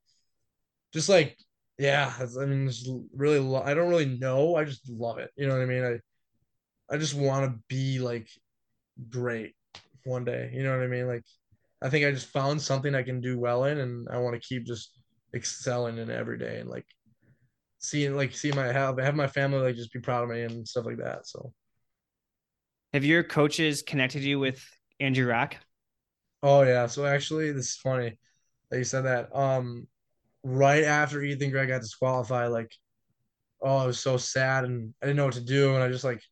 Just like yeah, I mean, just really lo- I don't really know. I just love it. You know what I mean? I I just want to be like great one day. You know what I mean? Like I think I just found something I can do well in, and I want to keep just excelling in every day and like seeing like see my have have my family like just be proud of me and stuff like that. So have your coaches connected you with Andrew Rock? Oh yeah. So actually this is funny that you said that. Um right after Ethan Gregg got disqualified, like oh I was so sad and I didn't know what to do and I just like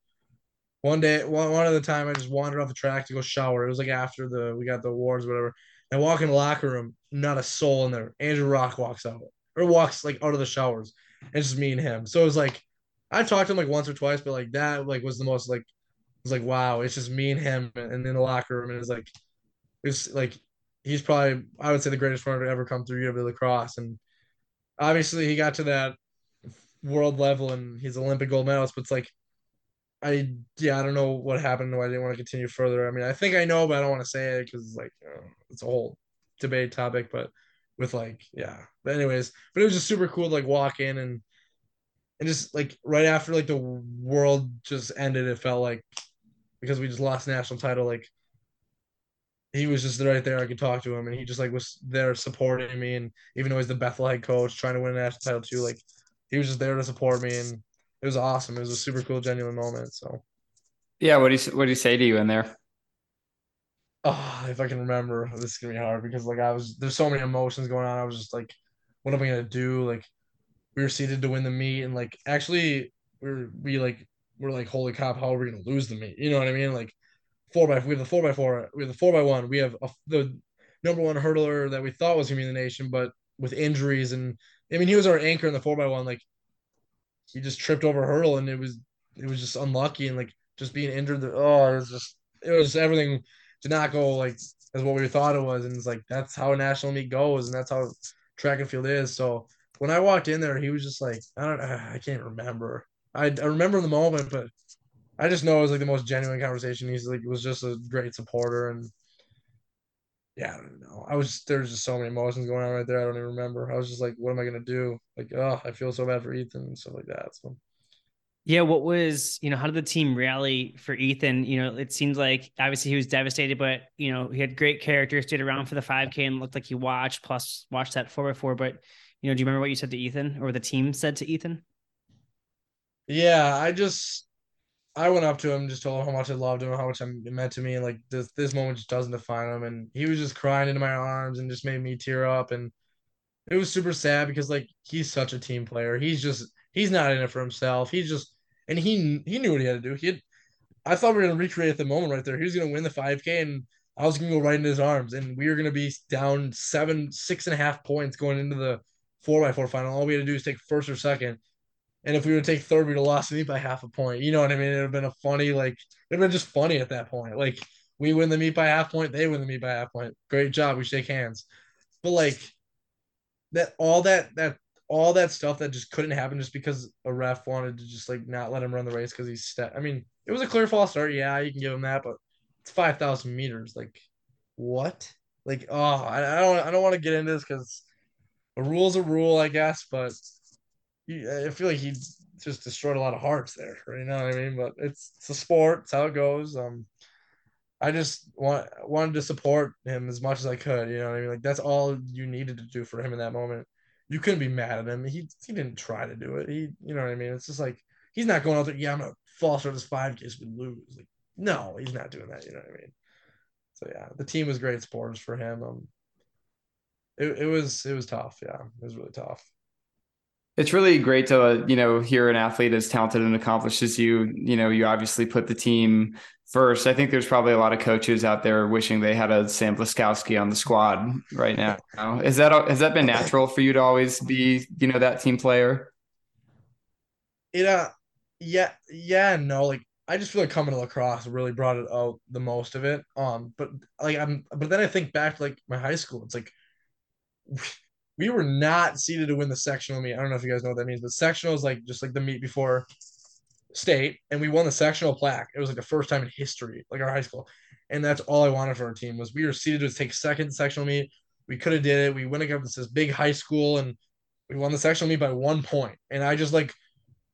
one day one one other time I just wandered off the track to go shower. It was like after the we got the awards, whatever. I walk in the locker room, not a soul in there. Andrew Rock walks out or walks like out of the showers. It's just me and him. So it was like I talked to him like once or twice, but like that like was the most like it was like wow, it's just me and him and in the locker room and it's like it's like he's probably I would say the greatest runner to ever come through UW La Crosse and obviously he got to that world level and he's Olympic gold medalist, but it's like I yeah I don't know what happened why I didn't want to continue further. I mean I think I know, but I don't want to say it because it's like you know, it's a whole debate topic. But with like yeah. But anyways, but it was just super cool to like walk in and and just like right after like the world just ended, it felt like because we just lost national title, like he was just right there. I could talk to him, and he just like was there supporting me. And even though he's the Bethel head coach, trying to win a national title too, like he was just there to support me, and it was awesome. It was a super cool, genuine moment. So, yeah, what do you what do you say to you in there? oh, if I can remember, this is gonna be hard because like I was there's so many emotions going on. I was just like, what am I gonna do? Like we were seated to win the meet, and like actually we are we like we're like, holy crap, how are we gonna lose the meet? You know what I mean? Like four by we have the four by four, we have the four by one, we have a, the number one hurdler that we thought was gonna be in the nation, but with injuries and I mean he was our anchor in the four by one, like he just tripped over a hurdle and it was it was just unlucky and like just being injured. Oh, it was just it was everything did not go like as what we thought it was. And it's like that's how a national meet goes, and that's how track and field is. So when I walked in there, he was just like, I don't, I can't remember. I, I remember the moment, but I just know it was like the most genuine conversation. He's like was just a great supporter, and yeah, I don't know. I was there's just so many emotions going on right there. I don't even remember. I was just like, what am I gonna do? Like, oh, I feel so bad for Ethan and stuff like that. So yeah, what was, you know, how did the team rally for Ethan? You know, it seems like obviously he was devastated, but, you know, he had great character, stayed around for the 5K and looked like he watched, plus watched that 4x4. But, you know, do you remember what you said to Ethan or the team said to Ethan? Yeah, I just, I went up to him, just told him how much I loved him, how much it meant to me. And like this, this moment just doesn't define him. And he was just crying into my arms and just made me tear up. And it was super sad because like he's such a team player. He's just, he's not in it for himself. He's just, and he he knew what he had to do. He had, I thought we were gonna recreate the moment right there. He was gonna win the 5K, and I was gonna go right into his arms, and we were gonna be down seven, six and a half points going into the four by four final. All we had to do is take first or second. And if we would take third, we'd have lost the meet by half a point. You know what I mean? It'd have been a funny, like it'd been just funny at that point. Like we win the meet by half point, they win the meet by half point. Great job. We shake hands. But like that all that that all that stuff that just couldn't happen just because a ref wanted to just like not let him run the race because he's step. I mean, it was a clear false start. Yeah, you can give him that, but it's five thousand meters. Like, what? Like, oh, I, I don't, I don't want to get into this because a rule's a rule, I guess. But I feel like he just destroyed a lot of hearts there. [laughs] You know what I mean? But it's it's a sport. It's how it goes. Um, I just want wanted to support him as much as I could. You know what I mean? Like that's all you needed to do for him in that moment you couldn't be mad at him. He he didn't try to do it. He you know what I mean. It's just like he's not going out there. Yeah, I'm gonna false start this five case we lose. Like no, he's not doing that. You know what I mean. So yeah, the team was great sports for him. Um, it it was it was tough. Yeah, it was really tough. It's really great to you know hear an athlete as talented and accomplished as you. You know, you obviously put the team first. I think there's probably a lot of coaches out there wishing they had a Sam Blaskowski on the squad right now. Is that has that been natural for you to always be, you know, that team player? It uh yeah, yeah, no, like I just feel like coming to La Crosse really brought it out the most of it. Um, but like I'm but then I think back like my high school. It's like we were not seeded to win the sectional meet. I don't know if you guys know what that means, but sectional is like just like the meet before state and we won the sectional plaque. It was like the first time in history, like our high school. And that's all I wanted for our team was we were seated to take second sectional meet. We could have did it. We went against this big high school and we won the sectional meet by one point. And I just like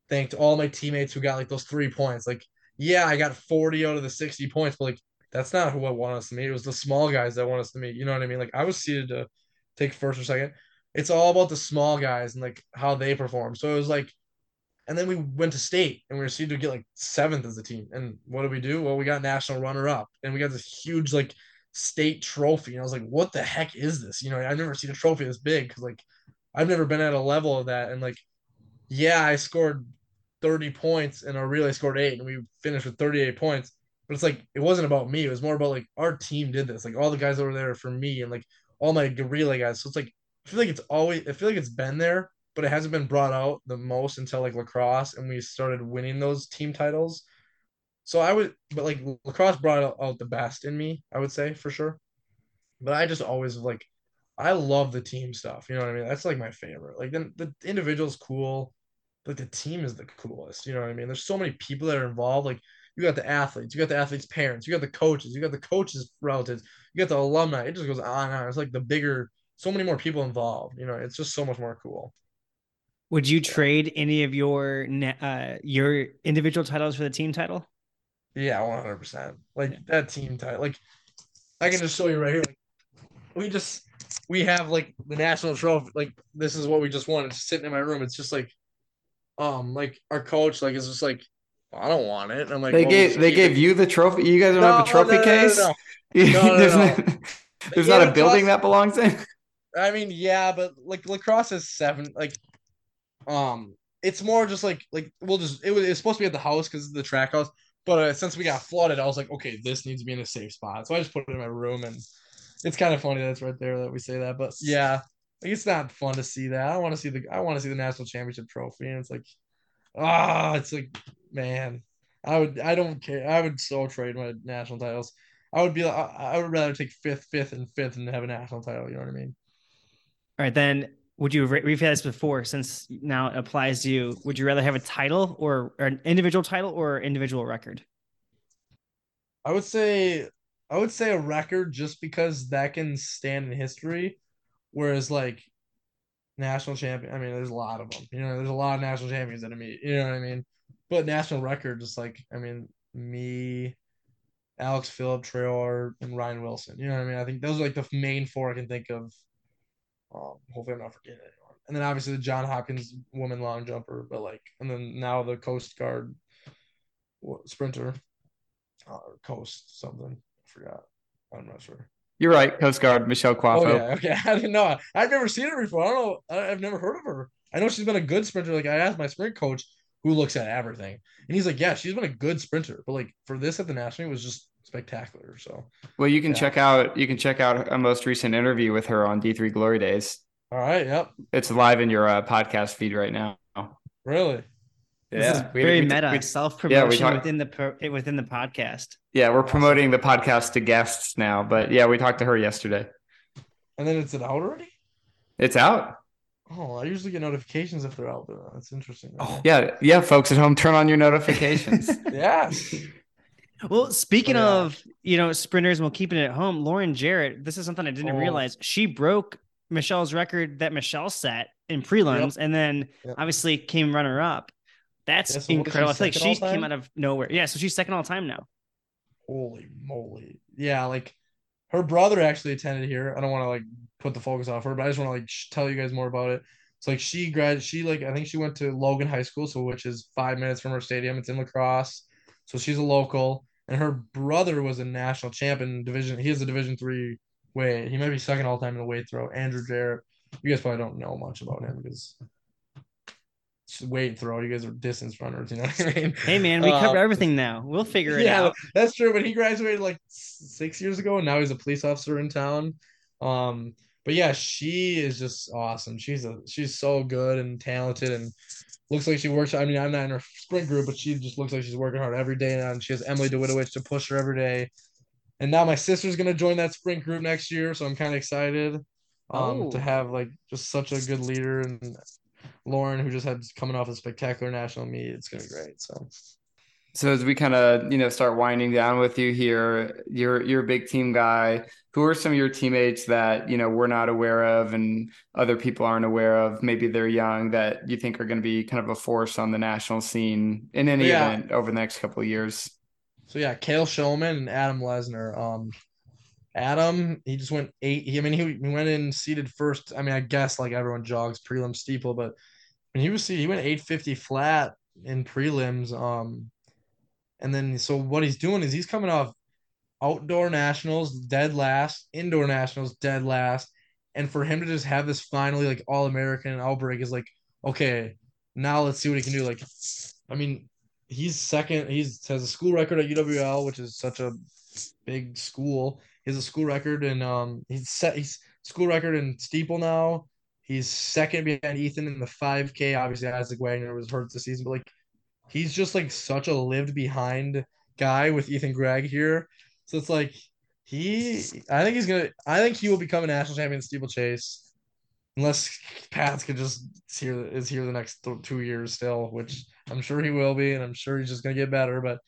thanked all my teammates who got like those three points. Like, yeah, I got 40 out of the 60 points, but like that's not who I want us to meet. It was the small guys that want us to meet. You know what I mean? Like I was seated to take first or second. It's all about the small guys and like how they perform. So it was like and then we went to state and we were seeded to get like seventh as a team. And what did we do? Well, we got national runner up and we got this huge like state trophy. And I was like, what the heck is this? You know, I've never seen a trophy this big because like I've never been at a level of that. And like, yeah, I scored 30 points and our relay scored eight and we finished with 38 points. But it's like it wasn't about me. It was more about like our team did this. Like all the guys over there for me and like all my relay guys. So it's like I feel like it's always I feel like it's been there but it hasn't been brought out the most until like La Crosse and we started winning those team titles. So I would, but like La Crosse brought out the best in me, I would say for sure. But I just always like, I love the team stuff. You know what I mean? That's like my favorite. Like then the individual's cool, but the team is the coolest. You know what I mean? There's so many people that are involved. Like you got the athletes, you got the athletes' parents, you got the coaches, you got the coaches' relatives, you got the alumni. It just goes on and on. It's like the bigger, so many more people involved. You know, it's just so much more cool. Would you trade any of your uh your individual titles for the team title? Yeah, one hundred percent. Like yeah. that team title. Like I can just show you right here. Like we just we have like the national trophy. Like this is what we just won. It's sitting in my room. It's just like, um, like our coach like is just like, I don't want it. And I'm like, they well, gave they gave it. you the trophy. You guys don't no, have a trophy no, no, case. [laughs] there's not, there's not a building that belongs in. I mean, yeah, but like La Crosse is seven. Like um, it's more just like like we'll just it was it's supposed to be at the house because the track house, but uh, since we got flooded, I was like, okay, this needs to be in a safe spot, so I just put it in my room, and it's kind of funny that's right there that we say that, but yeah, like, it's not fun to see that. I want to see the I want to see the national championship trophy, and it's like, ah, oh, it's like, man, I would I don't care. I would so trade my national titles. I would be I, I would rather take fifth, fifth, and fifth and have a national title. You know what I mean? All right, then would you we've had this before since now it applies to you would you rather have a title or, or, an individual title or individual record i would say I would say a record just because that can stand in history, whereas like national champion. I mean, there's a lot of them. You know, there's a lot of national champions that I meet. You know what I mean? But national record, just like I mean, me, Alex Phillip, Traore, and Ryan Wilson. You know what I mean? I think those are like the main four I can think of. Um, hopefully, I'm not forgetting anyone. And then obviously the John Hopkins woman long jumper, but like, and then now the Coast Guard sprinter, uh, Coast something. I forgot. I'm not sure. You're right, Coast Guard Michelle Coifo. Oh yeah, okay. [laughs] I didn't know. I've never seen her before. I don't know. I've never heard of her. I know she's been a good sprinter. Like I asked my sprint coach, who looks at everything, and he's like, "Yeah, she's been a good sprinter." But like for this at the national, it was just spectacular. So. Well, you can yeah. check out you can check out a most recent interview with her on D3 Glory Days. All right. Yep. It's live in your uh, podcast feed right now. Really? Yeah, this is very we, meta. Self promotion yeah, within the within the podcast. Yeah, we're promoting the podcast to guests now, but yeah, we talked to her yesterday. And then it's it out already? It's out. Oh, I usually get notifications if they're out. But that's interesting. Oh, yeah, yeah, folks at home, turn on your notifications. [laughs] yeah. [laughs] Well, speaking yeah. Uh, of you know sprinters, and we'll keep it at home. Lauren Jarrett, this is something I didn't oh. realize. She broke Michelle's record that Michelle set in prelims, yep. and then yep. obviously came runner up. That's incredible. I feel like she came out of nowhere. Yeah, so she's second all time now. Holy moly! Yeah, like her brother actually attended here. I don't want to like put the focus off her, but I just want to like tell you guys more about it. It's like she grad, she like I think she went to Logan High School, so which is five minutes from her stadium. It's in La Crosse, so she's a local. And her brother was a national champion division. He is a Division three weight. He might be second all time in the weight throw. Andrew Jarrett. You guys probably don't know much about him because weight throw. You guys are distance runners. You know what I mean? Hey man, we cover um, everything now. We'll figure it out. yeah, out. That's true. But he graduated like six years ago, and now he's a police officer in town. Um, but yeah, she is just awesome. She's a she's so good and talented, and looks like she works. I mean, I'm not in her sprint group, but she just looks like she's working hard every day now. And she has Emily DeWittowicz to push her every day. And now my sister's gonna join that sprint group next year, so I'm kind of excited um, oh. to have like just such a good leader and Lauren, who just had coming off a spectacular national meet. It's gonna be great. So. So as we kind of you know start winding down with you here, you're you're a big team guy. Who are some of your teammates that you know we're not aware of and other people aren't aware of? Maybe they're young that you think are going to be kind of a force on the national scene in any yeah. event over the next couple of years. So yeah, Kale Showman and Adam Lesnar. Um, Adam, he just went eight. He, I mean, he, he went in seated first. I mean, I guess like everyone jogs prelim steeple, but when he was seated, he went 850 flat in prelims. Um, and then so what he's doing is he's coming off outdoor nationals dead last, indoor nationals dead last, and for him to just have this finally like all American outbreak is like okay, now let's see what he can do. Like, I mean, he's second. He's has a school record at UWL, which is such a big school. He has a school record and um he's set he's school record in steeple now. He's second behind Ethan in the 5K. Obviously, Isaac Wagner was hurt this season, but like he's just like such a lived behind guy with Ethan Gregg here. So it's like he I think he's gonna I think he will become a national champion steeplechase unless Pats could just is here is here the next th- two years still, which I'm sure he will be, and I'm sure he's just gonna get better. But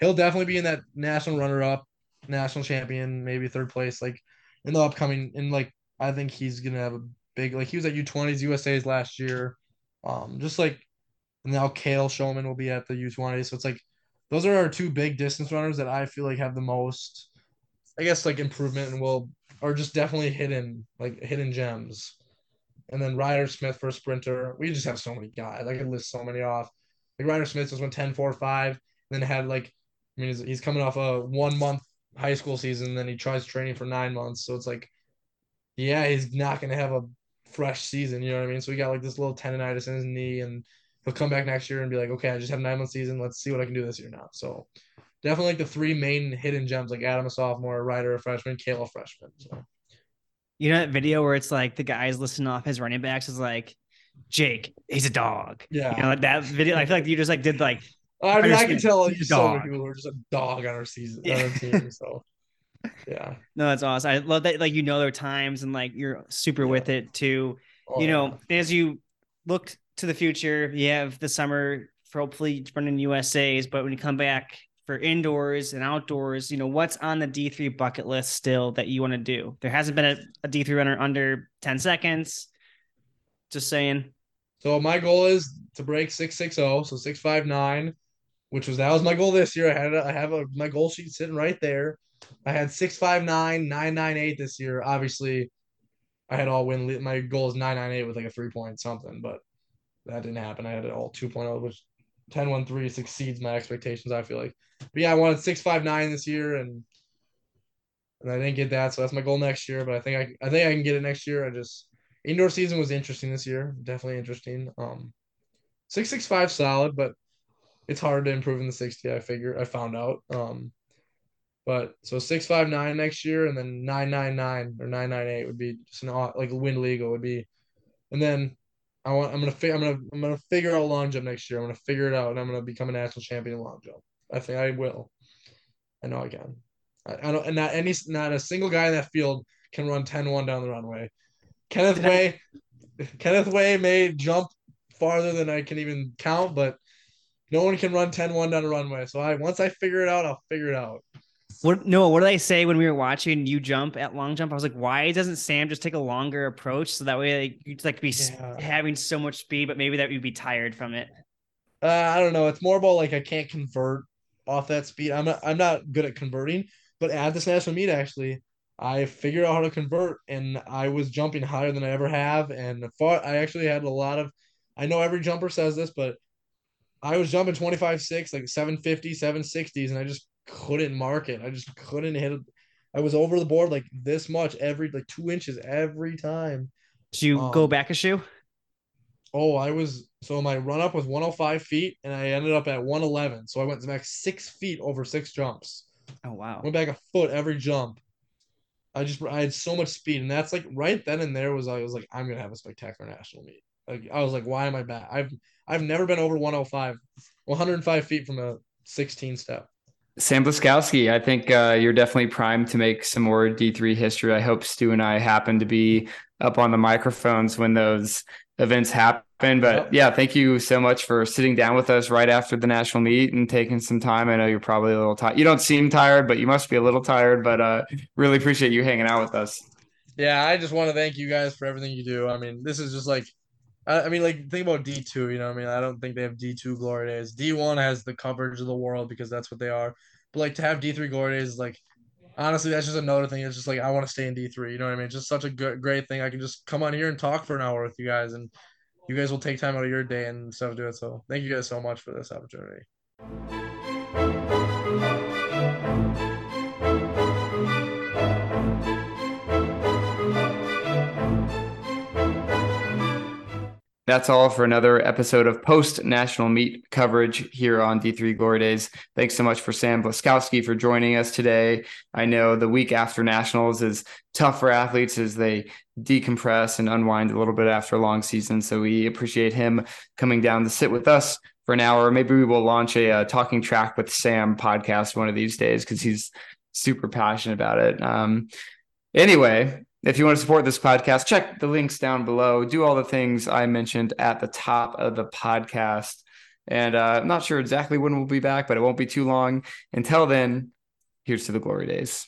he'll definitely be in that national runner up national champion, maybe third place, like in the upcoming. And like I think he's gonna have a big like he was at U20s USA's last year. Um, just like now Kale Showman will be at the U20. So it's like those are our two big distance runners that I feel like have the most, I guess, like improvement and will are just definitely hidden like hidden gems. And then Ryder Smith for a sprinter. We just have so many guys. I could list so many off. Like Ryder Smith just went 10 4 5, and then had like I mean he's, he's coming off a one month high school season, then he tries training for nine months. So it's like, yeah, he's not gonna have a fresh season. You know what I mean? So we got like this little tendonitis in his knee, and he'll come back next year and be like, okay, I just have nine month season. Let's see what I can do this year now. So definitely like the three main hidden gems, like Adam a sophomore, Ryder a freshman, Kale a freshman. So. You know that video where it's like the guys listing off his running backs is like Jake, he's a dog. Yeah. You know, like that video. I feel like you just like did like I mean, I can tell you so many people who are just a dog on our season, yeah. on our team. So, [laughs] yeah. No, that's awesome. I love that. Like you know their times and like you're super yeah. with it too. Oh, you know, yeah. as you look to the future, you have the summer for hopefully running USA's, but when you come back for indoors and outdoors, you know, what's on the D3 bucket list still that you want to do? There hasn't been a a D3 runner under 10 seconds. Just saying. So my goal is to break 660, so 659, which was that was my goal this year. I had I have a my goal sheet sitting right there. I had 659, 998 this year. Obviously, I had all win my goal is 998 with like a 3 point something, but that didn't happen. I had it all 2.0 which 10 succeeds my expectations, I feel like. But yeah, I wanted 659 this year and and I didn't get that, so that's my goal next year, but I think I I think I can get it next year. I just indoor season was interesting this year, definitely interesting. Um 665 solid, but it's hard to improve in the 60, I figure. I found out. Um but so 659 next year and then 999 or 998 would be just an like a win legal would be and then I want I'm gonna fi- I'm gonna I'm gonna figure out long jump next year. I'm gonna figure it out and I'm gonna become a national champion in long jump. I think I will. I know I can. I, I don't and not any not a single guy in that field can run 10-1 down the runway. Kenneth Way Kenneth Way may jump farther than I can even count, but no one can run 10-1 down the runway. So I once I figure it out, I'll figure it out. What no, what did I say when we were watching you jump at long jump? I was like, why doesn't Sam just take a longer approach so that way like, you'd like be yeah. having so much speed, but maybe that you'd be tired from it. Uh, I don't know. It's more about like I can't convert off that speed. I'm not I'm not good at converting, but at this national meet actually, I figured out how to convert and I was jumping higher than I ever have. And far I actually had a lot of I know every jumper says this, but I was jumping 25 6, like 750, 760s, and I just couldn't mark it. I just couldn't hit it. I was over the board like this much every like two inches every time. Did you um, go back a shoe? Oh, I was so my run up was 105 feet and I ended up at 111. So I went back six feet over six jumps. Oh wow. Went back a foot every jump. I just I had so much speed. And that's like right then and there was I was like, I'm gonna have a spectacular national meet. Like I was like, why am I back? I've I've never been over 105, 105 feet from a 16 step. Sam Blaskowski, I think uh, you're definitely primed to make some more D3 history. I hope Stu and I happen to be up on the microphones when those events happen. But yeah, thank you so much for sitting down with us right after the national meet and taking some time. I know you're probably a little tired. You don't seem tired, but you must be a little tired. But uh, really appreciate you hanging out with us. Yeah, I just want to thank you guys for everything you do. I mean, this is just like I, mean, like think about D two. You know, what I mean, I don't think they have D two glory days. D one has the coverage of the world because that's what they are. But like to have D three glory days, like honestly, that's just another thing. It's just like I want to stay in D three. You know what I mean? It's just such a good, great thing. I can just come on here and talk for an hour with you guys, and you guys will take time out of your day and stuff to do it. So thank you guys so much for this opportunity. That's all for another episode of post national meet coverage here on D3 Glory Days. Thanks so much for Sam Blaskowski for joining us today. I know the week after nationals is tough for athletes as they decompress and unwind a little bit after a long season. So we appreciate him coming down to sit with us for an hour. Maybe we will launch a, uh, talking track with Sam podcast one of these days because he's super passionate about it. Um, anyway, if you want to support this podcast, check the links down below. Do all the things I mentioned at the top of the podcast. And uh, I'm not sure exactly when we'll be back, but it won't be too long. Until then, here's to the glory days.